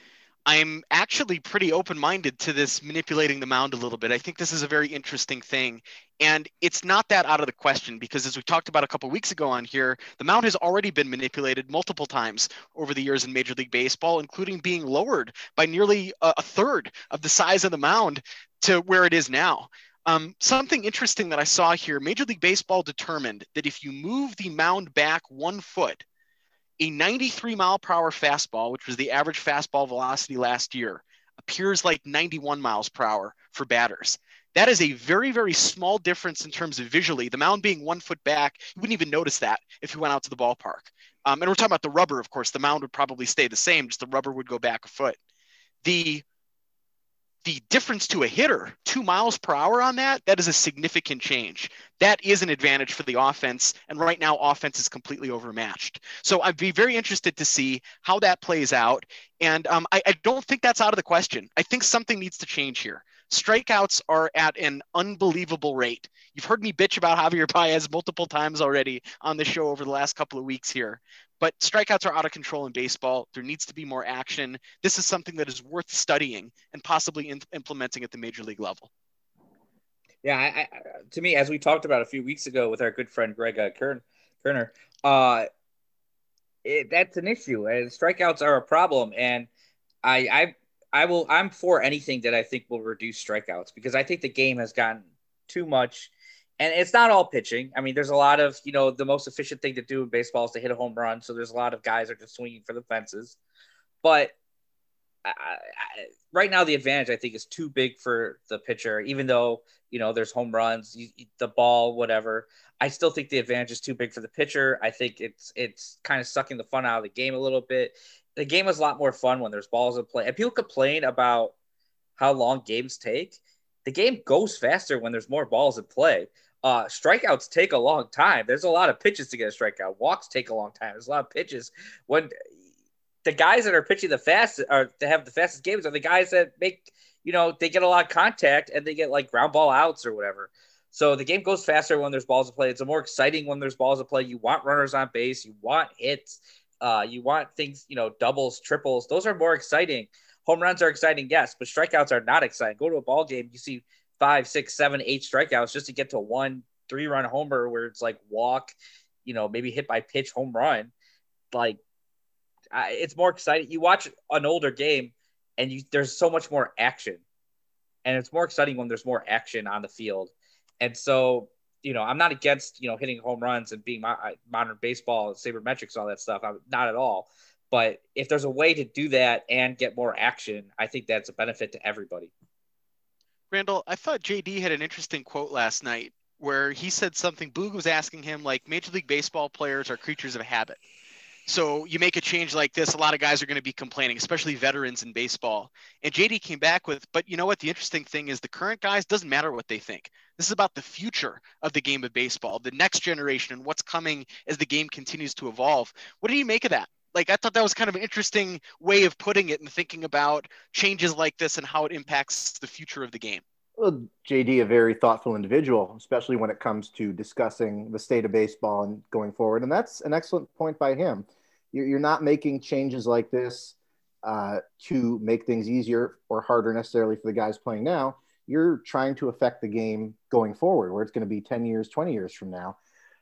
I'm actually pretty open minded to this manipulating the mound a little bit. I think this is a very interesting thing. And it's not that out of the question because, as we talked about a couple weeks ago on here, the mound has already been manipulated multiple times over the years in Major League Baseball, including being lowered by nearly a, third of the size of the mound to where it is now. Um, something interesting that I saw here Major League Baseball determined that if you move the mound back one foot, a 93 mile per hour fastball, which was the average fastball velocity last year, appears like 91 miles per hour for batters. That is a very, very small difference in terms of visually. The mound being one foot back, you wouldn't even notice that if you went out to the ballpark. Um, and we're talking about the rubber, of course. The mound would probably stay the same, just the rubber would go back a foot. The the difference to a hitter, two miles per hour on that, that is a significant change. That is an advantage for the offense. And right now, offense is completely overmatched. So I'd be very interested to see how that plays out. And um, I, I don't think that's out of the question. I think something needs to change here. Strikeouts are at an unbelievable rate. You've heard me bitch about Javier Baez multiple times already on the show over the last couple of weeks here. But strikeouts are out of control in baseball. There needs to be more action. This is something that is worth studying and possibly in- implementing at the major league level. Yeah, I, I, to me, as we talked about a few weeks ago with our good friend Greg uh, Kern, Kerner, uh, it, that's an issue. And strikeouts are a problem, and I, I, I will. I'm for anything that I think will reduce strikeouts because I think the game has gotten too much and it's not all pitching. I mean, there's a lot of you know the most efficient thing to do in baseball is to hit a home run. So there's a lot of guys are just swinging for the fences, but I, I, right now the advantage I think is too big for the pitcher. Even though you know there's home runs, you, the ball, whatever. I still think the advantage is too big for the pitcher. I think it's it's kind of sucking the fun out of the game a little bit. The game is a lot more fun when there's balls in play. And people complain about how long games take. The game goes faster when there's more balls in play. Uh, strikeouts take a long time. There's a lot of pitches to get a strikeout. Walks take a long time. There's a lot of pitches. When the guys that are pitching the fastest or to have the fastest games are the guys that make, you know, they get a lot of contact and they get like ground ball outs or whatever. So the game goes faster when there's balls to play. It's a more exciting when there's balls to play. You want runners on base. You want hits. Uh, you want things, you know, doubles, triples. Those are more exciting. Home runs are exciting, yes, but strikeouts are not exciting. Go to a ball game, you see five, six, seven, eight strikeouts just to get to one three run homer where it's like walk, you know, maybe hit by pitch home run. Like I, it's more exciting. You watch an older game and you there's so much more action. And it's more exciting when there's more action on the field. And so you know, I'm not against you know hitting home runs and being my, modern baseball, sabermetrics, all that stuff. I'm not at all. But if there's a way to do that and get more action, I think that's a benefit to everybody. Randall, I thought JD had an interesting quote last night where he said something. Boog was asking him like, Major League Baseball players are creatures of habit. So you make a change like this, a lot of guys are going to be complaining, especially veterans in baseball. And JD came back with, but you know what? The interesting thing is the current guys doesn't matter what they think. This is about the future of the game of baseball, the next generation, and what's coming as the game continues to evolve. What do you make of that? Like I thought that was kind of an interesting way of putting it and thinking about changes like this and how it impacts the future of the game. Well, JD, a very thoughtful individual, especially when it comes to discussing the state of baseball and going forward. And that's an excellent point by him you're not making changes like this uh, to make things easier or harder necessarily for the guys playing now. You're trying to affect the game going forward, where it's going to be 10 years, 20 years from now.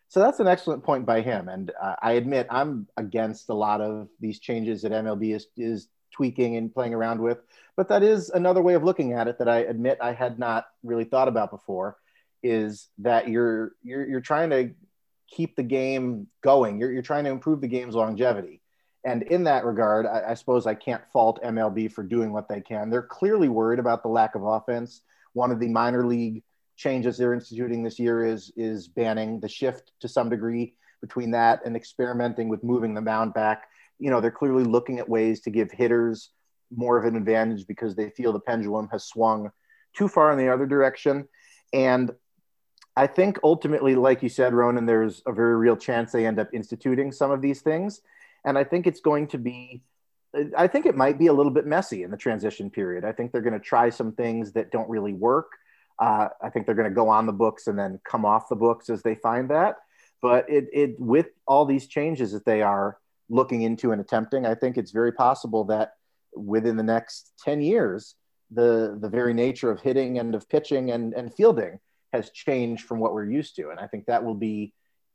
So that's an excellent point by him. And uh, I admit I'm against a lot of these changes that MLB is, is tweaking and playing around with. But that is another way of looking at it that I admit I had not really thought about before is that you're, you're, you're trying to keep the game going. You're, you're trying to improve the game's longevity. And in that regard, I, I, suppose I can't fault MLB for doing what they can. They're clearly worried about the lack of offense. One of the minor league changes they're instituting this year is is banning the shift to some degree between that and experimenting with moving the mound back. You know, they're clearly looking at ways to give hitters more of an advantage because they feel the pendulum has swung too far in the other direction. And I think ultimately, like you said, Ronan, there's a very real chance they end up instituting some of these things. And I think it's going to be, I think it might be a little bit messy in the transition period. I think they're going to try some things that don't really work. Uh, I think they're going to go on the books and then come off the books as they find that. But it, it, with all these changes that they are looking into and attempting, I think it's very possible that within the next 10 years, the, the very nature of hitting and of pitching and, and fielding has changed from what we're used to. And I think that will be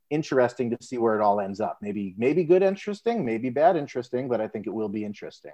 interesting to see where it all ends up. Maybe maybe good interesting, maybe bad interesting, but I think it will be interesting.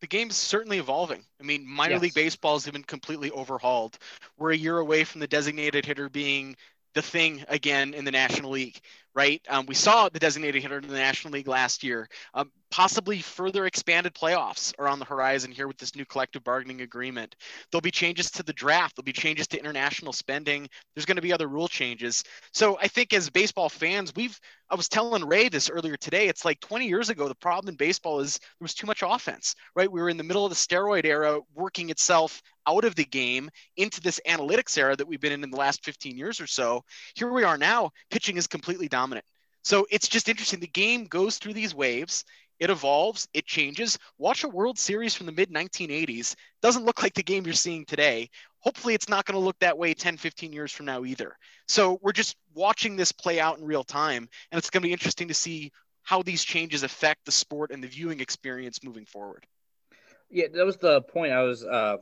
The game's certainly evolving. I mean, minor yes. league baseball has been completely overhauled. We're a year away from the designated hitter being the thing again in the National League, right? Um, we saw the designated hitter in the National League last year. Um, possibly further expanded playoffs are on the horizon here with this new collective bargaining agreement. There'll be changes to the draft. There'll be changes to international spending. There's going to be other rule changes. So I think as baseball fans, we've I was telling Ray this earlier today. It's like 20 years ago, the problem in baseball is there was too much offense, right? We were in the middle of the steroid era working itself out of the game into this analytics era that we've been in in the last 15 years or so. Here we are now, pitching is completely dominant. So it's just interesting. The game goes through these waves. It evolves, it changes. Watch a World Series from the mid 1980s. Doesn't look like the game you're seeing today. Hopefully, it's not going to look that way 10, 15 years from now either. So, we're just watching this play out in real time. And it's going to be interesting to see how these changes affect the sport and the viewing experience moving forward. Yeah, that was the point I was uh,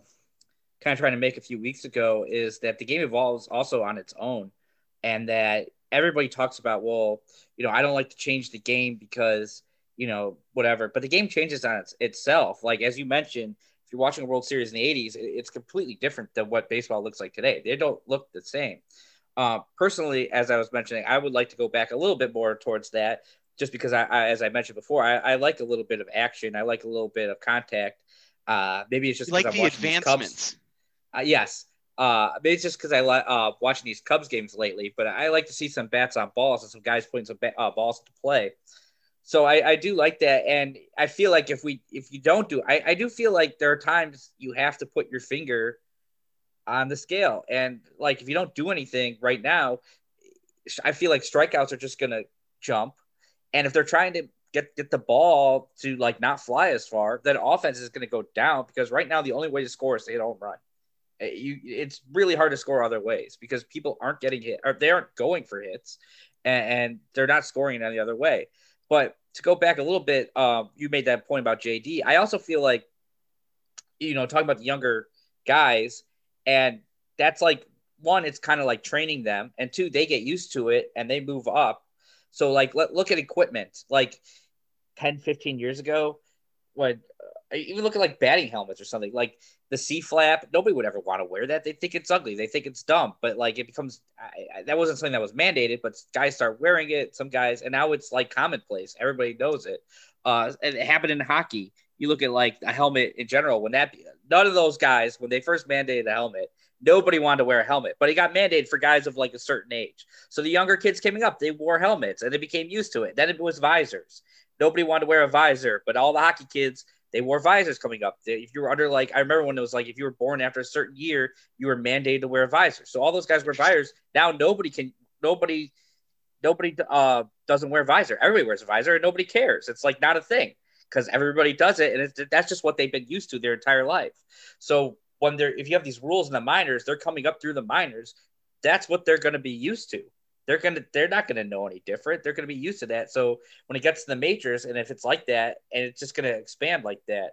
kind of trying to make a few weeks ago is that the game evolves also on its own. And that everybody talks about, well, you know, I don't like to change the game because you know, whatever. But the game changes on its, itself. Like as you mentioned, if you're watching a World Series in the '80s, it's completely different than what baseball looks like today. They don't look the same. Uh, personally, as I was mentioning, I would like to go back a little bit more towards that, just because I, I as I mentioned before, I, I, like a little bit of action. I like a little bit of contact. Uh, maybe it's just like the advancements. Uh, yes. Uh, maybe it's just because I like uh, watching these Cubs games lately, but I like to see some bats on balls and some guys putting some ba- uh, balls to play. So I, I do like that and i feel like if we if you don't do I, I do feel like there are times you have to put your finger on the scale. And like if you don't do anything right now i feel like strikeouts are just gonna jump. And if they're trying to get get the ball to like not fly as far then offense is gonna go down because right now the only way to score is to hit home run you it's really hard to score other ways because people aren't getting hit or they aren't going for hits and, and they're not scoring any other way but to go back a little bit, uh, you made that point about JD. I also feel like, you know, talking about the younger guys, and that's like one, it's kind of like training them, and two, they get used to it and they move up. So, like, let, look at equipment. Like 10, 15 years ago, when even look at like batting helmets or something like the C flap. Nobody would ever want to wear that. They think it's ugly. They think it's dumb. But like it becomes I, I, that wasn't something that was mandated, but guys start wearing it. Some guys, and now it's like commonplace. Everybody knows it. Uh, and it happened in hockey. You look at like a helmet in general. When that none of those guys when they first mandated the helmet, nobody wanted to wear a helmet, but it got mandated for guys of like a certain age. So the younger kids coming up, they wore helmets and they became used to it. Then it was visors. Nobody wanted to wear a visor, but all the hockey kids they wore visors coming up. If you were under like, I remember when it was like, if you were born after a certain year, you were mandated to wear a visor. So all those guys wear visors. Now nobody can, nobody, nobody uh, doesn't wear a visor. Everybody wears a visor and nobody cares. It's like not a thing because everybody does it, and that's just what they've been used to their entire life. So when they're, if you have these rules in the minors, they're coming up through the minors. That's what they're going to be used to they're gonna they're not gonna know any different. They're gonna be used to that. So when it gets to the majors, and if it's like that, and it's just gonna expand like that.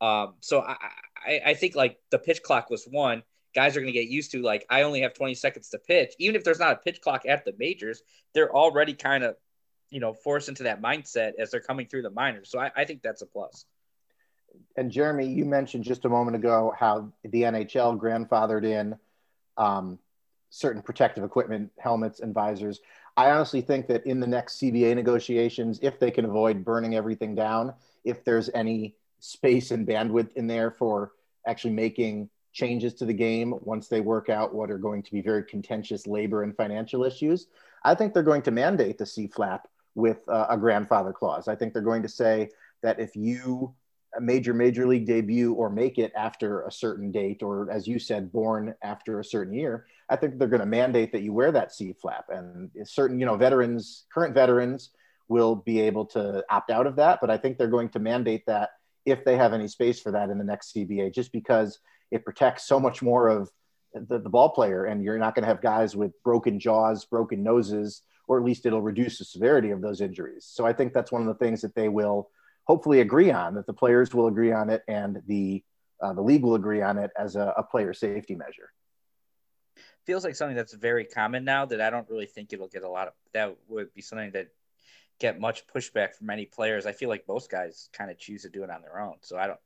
Um, so I, I, I think like the pitch clock was one. Guys are gonna get used to like I only have 20 seconds to pitch. Even if there's not a pitch clock at the majors, they're already kind of you know forced into that mindset as they're coming through the minors. So I, I think that's a plus. And Jeremy, you mentioned just a moment ago how the NHL grandfathered in um, certain protective equipment, helmets and visors. I honestly think that in the next CBA negotiations, if they can avoid burning everything down, if there's any space and bandwidth in there for actually making changes to the game once they work out what are going to be very contentious labor and financial issues, I think they're going to mandate the C flap with uh, a grandfather clause. I think they're going to say that if you major major league debut or make it after a certain date or as you said born after a certain year i think they're going to mandate that you wear that c flap. And certain you know veterans current veterans will be able to opt out of that but i think they're going to mandate that if they have any space for that in the next cba just because it protects so much more of the, the ball player and you're not going to have guys with broken jaws broken noses or at least it'll reduce the severity of those injuries. So i think that's one of the things that they will hopefully agree on that the players will agree on it and the uh, the league will agree on it as a, a, player safety measure. Feels like something that's very common now that I don't really think it'll get a lot of. That would be something that get much pushback from many players. I feel like most guys kind of choose to do it on their own. So I don't.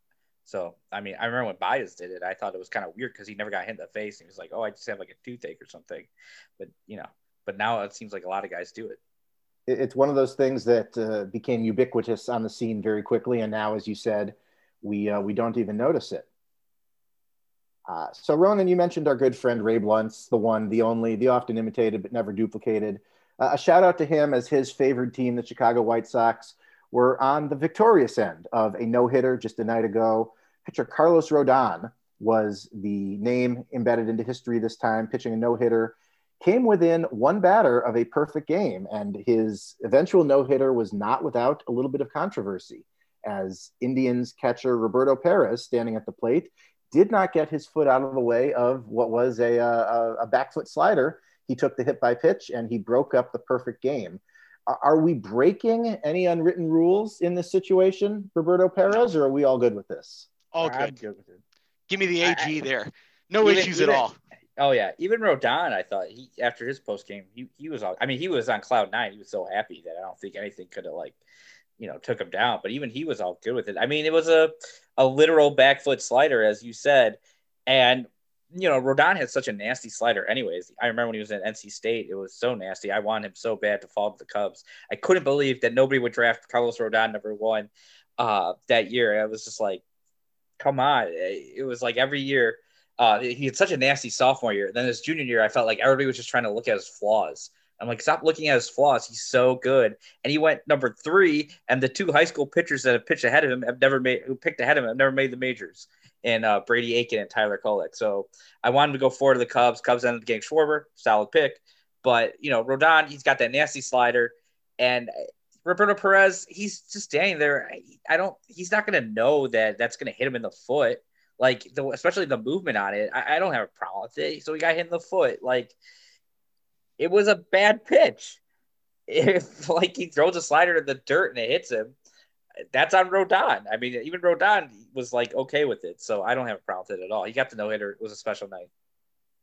So I mean, I remember when Baez did it. I thought it was kind of weird because he never got hit in the face. And he was like, "Oh, I just have like a toothache or something," but you know. But now it seems like a lot of guys do it it's one of those things that uh, became ubiquitous on the scene very quickly, and now, as you said, we uh, we don't even notice it. Uh, so, Ronan, you mentioned our good friend Ray Bluntz, the one, the only, the often imitated but never duplicated. A shout out to him as his favored team, the Chicago White Sox, were on the victorious end of a no hitter just a night ago. Pitcher Carlos Rodon was the name embedded into history this time, pitching a no hitter came within one batter of a perfect game, and his eventual no hitter was not without a little bit of controversy, as Indians catcher Roberto Perez, standing at the plate, did not get his foot out of the way of what was a, uh, a, a back foot slider. He took the hit by pitch and he broke up the perfect game. Are we breaking any unwritten rules in this situation, Roberto Perez, or are we all good with this? All good. good Give me the AG I, there. No even, issues even, at all. Oh yeah, even Rodon, I thought he after his post game, he he was all. I mean, he was on cloud nine. He was so happy that I don't think anything could have like, you know, took him down. But even he was all good with it. I mean, it was a a literal back foot slider, as you said, and you know, Rodon had such a nasty slider. Anyways, I remember when he was at NC State, it was so nasty. I wanted him so bad to fall to the Cubs. I couldn't believe that nobody would draft Carlos Rodon number one uh, that year. I was just like, come on. It was like every year uh, he had such a nasty sophomore year. Then his junior year, I felt like everybody was just trying to look at his flaws. I'm like, stop looking at his flaws. He's so good. And he went number three, and the two high school pitchers that have pitched ahead of him have never made, who picked ahead of him, have never made the majors. And uh, Brady Aiken and Tyler Kolek. So I wanted to go forward to the Cubs. Cubs ended up getting Schwarber, solid pick. But you know, Rodon, he's got that nasty slider, and Roberto Perez, he's just standing there. I don't. He's not going to know that that's going to hit him in the foot like the especially the movement on it. I, I don't have a problem with it. So he got hit in the foot. Like it was a bad pitch. (laughs) If like he throws a slider in the dirt and it hits him, that's on Rodon. I mean, even Rodon was like okay with it. So I don't have a problem with it at all. He got the no hitter. It was a special night.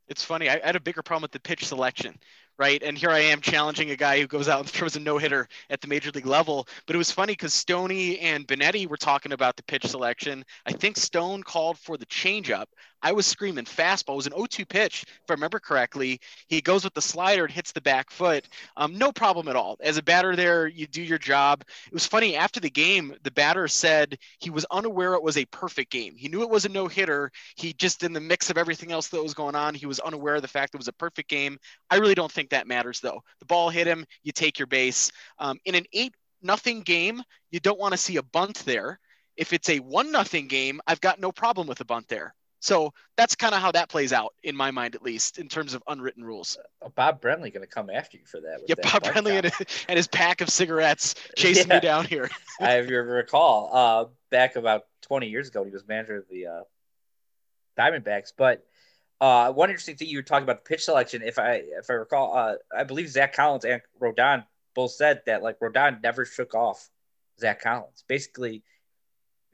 It's funny. I had a bigger problem with the pitch selection. right? And here I am challenging a guy who goes out and (laughs) throws a no hitter at the major league level. But it was funny because Stoney and Benetti were talking about the pitch selection. I think Stone called for the changeup. I was screaming fastball. It was an 0-2 pitch, if I remember correctly. He goes with the slider and hits the back foot. Um, no problem at all. As a batter there, you do your job. It was funny after the game, the batter said he was unaware it was a perfect game. He knew it was a no-hitter. He just in the mix of everything else that was going on, he was unaware of the fact it was a perfect game. I really don't think that matters though. The ball hit him, you take your base. Um, in an eight nothing game, you don't want to see a bunt there. If it's a one nothing game, I've got no problem with a bunt there. So that's kind of how that plays out in my mind, at least in terms of unwritten rules. Oh, Bob Brenly going to come after you for that. Yeah, that Bob Brenly and, and, his pack of cigarettes (laughs) chasing yeah. me down here. (laughs) I have your recall uh, back about 20 years ago, he was manager of the uh, Diamondbacks. But uh, one interesting thing you were talking about the pitch selection, if I if I recall, uh, I believe Zack Collins and Rodon both said that like Rodon never shook off Zack Collins. Basically,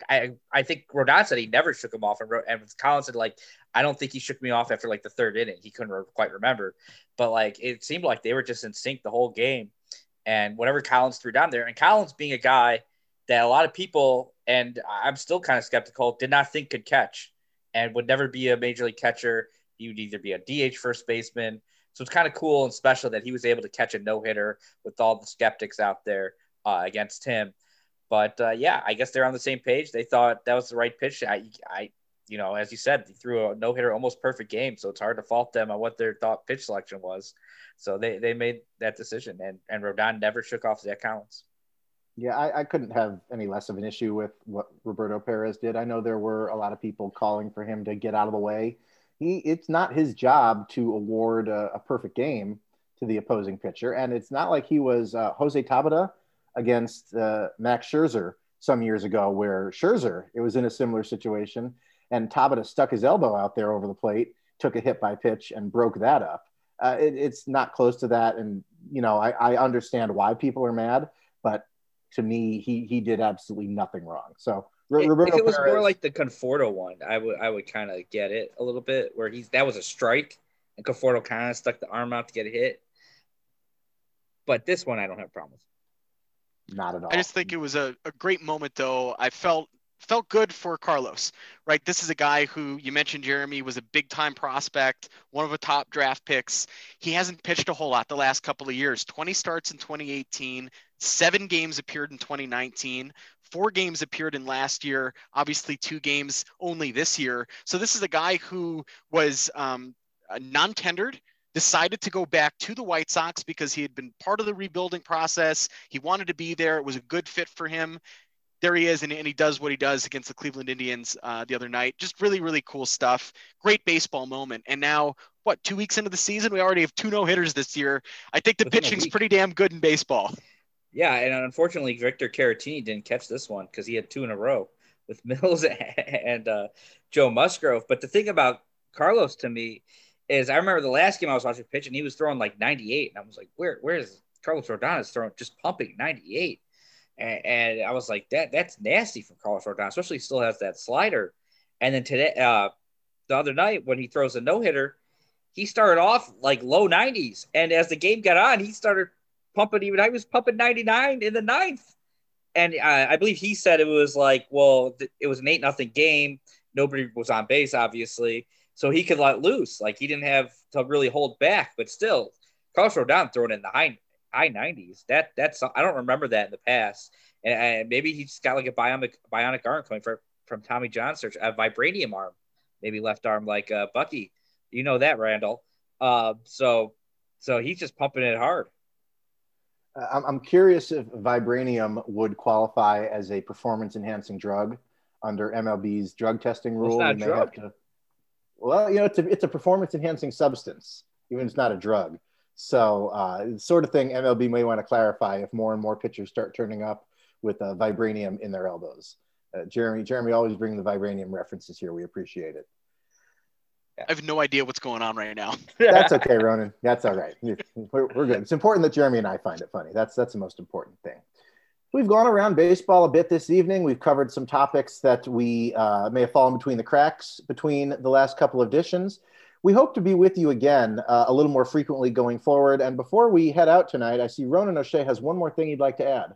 I I think Rodon said he never shook him off, and, and Collins said like I don't think he shook me off after like the third inning. He couldn't re- quite remember, but like it seemed like they were just in sync the whole game. And whatever Collins threw down there, and Collins being a guy that a lot of people and I'm still kind of skeptical did not think could catch, and would never be a major league catcher. He would either be a DH first baseman. So it's kind of cool and special that he was able to catch a no hitter with all the skeptics out there uh, against him. But uh, yeah, I guess they're on the same page. They thought that was the right pitch. I, I, you know, as you said, they threw a no hitter, almost perfect game. So it's hard to fault them on what their thought pitch selection was. So they, they made that decision, and and Rodon never shook off Zack Collins. Yeah, I, I, couldn't have any less of an issue with what Roberto Perez did. I know there were a lot of people calling for him to get out of the way. He, it's not his job to award a, a perfect game to the opposing pitcher, and it's not like he was uh, Jose Tabata against uh, Max Scherzer some years ago, where Scherzer it was in a similar situation, and Tabata stuck his elbow out there over the plate, took a hit by pitch, and broke that up. Uh, it, it's not close to that, and you know I, I understand why people are mad, but to me, he he did absolutely nothing wrong. So Roberto if it was Perez, more like the Conforto one, I would I would kind of get it a little bit where he's that was a strike and Conforto kind of stuck the arm out to get a hit. But this one I don't have a problem with. Not at all. I just think it was a, a great moment, though. I felt felt good for Carlos, right? This is a guy who you mentioned, Jeremy, was a big time prospect, one of the top draft picks. He hasn't pitched a whole lot the last couple of years 20 starts in 2018, seven games appeared in 2019. Four games appeared in last year, obviously, two games only this year. So, this is a guy who was um, non tendered decided to go back to the White Sox because he had been part of the rebuilding process. He wanted to be there. It was a good fit for him. There he is, and, and he does what he does against the Cleveland Indians uh, the other night. Just really, really cool stuff. Great baseball moment. And now, what, two weeks into the season, we already have two no hitters this year. I think the Within pitching's pretty damn good in baseball. Yeah, and unfortunately, Victor Caratini didn't catch this one because he had two in a row with (laughs) Mills and uh, Joe Musgrove. But the thing about Carlos to me is I remember the last game I was watching pitch and he was throwing like 98. And I was like, where, where is Carlos Rodon throwing just pumping 98. And, and, I was like, that that's nasty from Carlos Rodon, especially he still has that slider. And then today, uh, the other night when he throws a no hitter, he started off like low 90s. And as the game got on, he started pumping even, I was pumping 99 in the ninth. And uh, I believe he said it was like, well, th- it was an eight nothing game. Nobody was on base, obviously so he could let loose. Like he didn't have to really hold back, but still, Carlos Rodon throwing in the high high nineties. That that's I don't remember that in the past, and, and maybe he just got like a bionic bionic arm coming from from Tommy John search a vibranium arm, maybe left arm like uh, Bucky. You know that Randall. Uh, so so he's just pumping it hard. Uh, I'm curious if vibranium would qualify as a performance enhancing drug under MLB's drug testing rule. It's not drug. To, well, you know, it's a, it's a performance enhancing substance, even if it's not a drug. So, uh, sort of thing MLB may want to clarify if more and more pitchers start turning up with uh, vibranium in their elbows. Uh, Jeremy, Jeremy, always bring the vibranium references here. We appreciate it. I have no idea what's going on right now. (laughs) that's okay, Ronan. That's all right. We're, we're good. It's important that Jeremy and I find it funny. That's that's the most important thing. We've gone around baseball a bit this evening. We've covered some topics that we uh, may have fallen between the cracks between the last couple of editions. We hope to be with you again uh, a little more frequently going forward. And before we head out tonight, I see Ronan O'Shea has one more thing he'd like to add.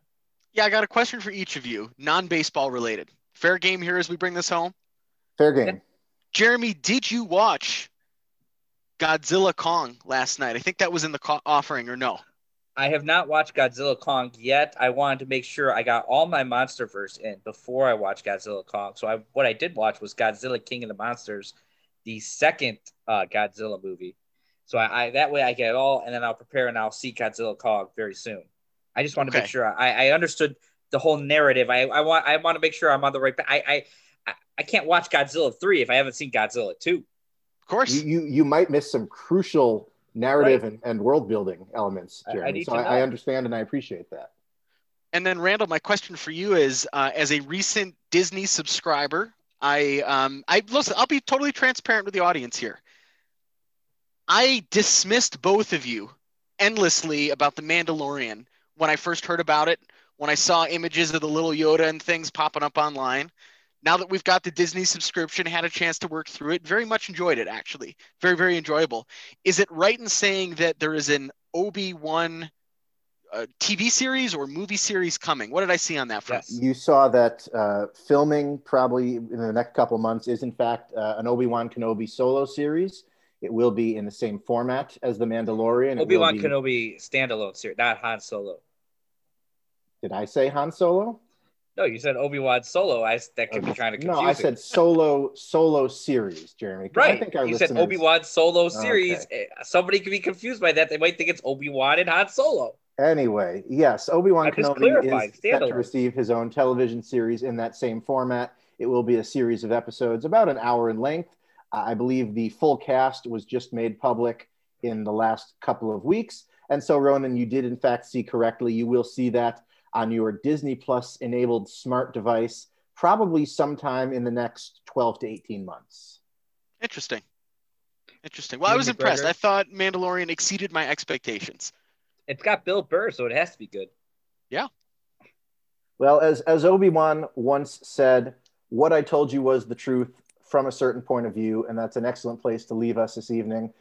Yeah, I got a question for each of you, non baseball related. Fair game here as we bring this home? Fair game. Jeremy, did you watch Godzilla Kong last night? I think that was in the co- offering, or no? I have not watched Godzilla Kong yet. I wanted to make sure I got all my MonsterVerse in before I watched Godzilla Kong. So I, what I did watch was Godzilla King of the Monsters, the second uh, Godzilla movie. So I, I, that way I get it all, and then I'll prepare and I'll see Godzilla Kong very soon. I just want to okay. make sure I, I understood the whole narrative. I, I want I want to make sure I'm on the right. I I I can't watch Godzilla three if I haven't seen Godzilla two. Of course, you you, you might miss some crucial narrative right. and, and world building elements, Jeremy. I, so I, I, understand and I appreciate that. And then, Randall, my question for you is: uh, as a recent Disney subscriber, I um, I listen. I'll be totally transparent with the audience here. I dismissed both of you endlessly about the Mandalorian when I first heard about it. When I saw images of the little Yoda and things popping up online, now that we've got the Disney subscription, had a chance to work through it, very much enjoyed it actually. Very, very enjoyable. Is it right in saying that there is an Obi Wan uh, TV series or movie series coming? What did I see on that front? Yes. You saw that uh, filming probably in the next couple months is in fact uh, an Obi Wan Kenobi solo series. It will be in the same format as The Mandalorian. Obi Wan be... Kenobi standalone series, not Han Solo. Did I say Han Solo? No, you said Obi Wan Solo. I that could be trying to confuse. No, I said solo solo series, Jeremy. Right. I think our you listeners... said Obi Wan Solo series. Okay. Eh, somebody could be confused by that. They might think it's Obi Wan and Han Solo. Anyway, yes, Obi Wan Kenobi is set to receive his own television series in that same format. It will be a series of episodes, about an hour in length. Uh, I believe the full cast was just made public in the last couple of weeks. And so, Ronan, you did in fact see correctly. You will see that on your Disney Plus enabled smart device probably sometime in the next 12 to 18 months. Interesting. Interesting. Well, I was impressed. I thought Mandalorian exceeded my expectations. It's got Bill Burr, so it has to be good. Yeah. Well, as as Obi-Wan once said, what I told you was the truth from a certain point of view, and that's an excellent place to leave us this evening.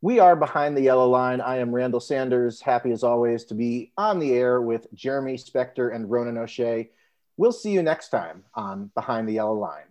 We are behind the yellow line. I am Randall Sanders, happy as always to be on the air with Jeremy Spector and Ronan O'Shea. We'll see you next time on Behind the Yellow Line.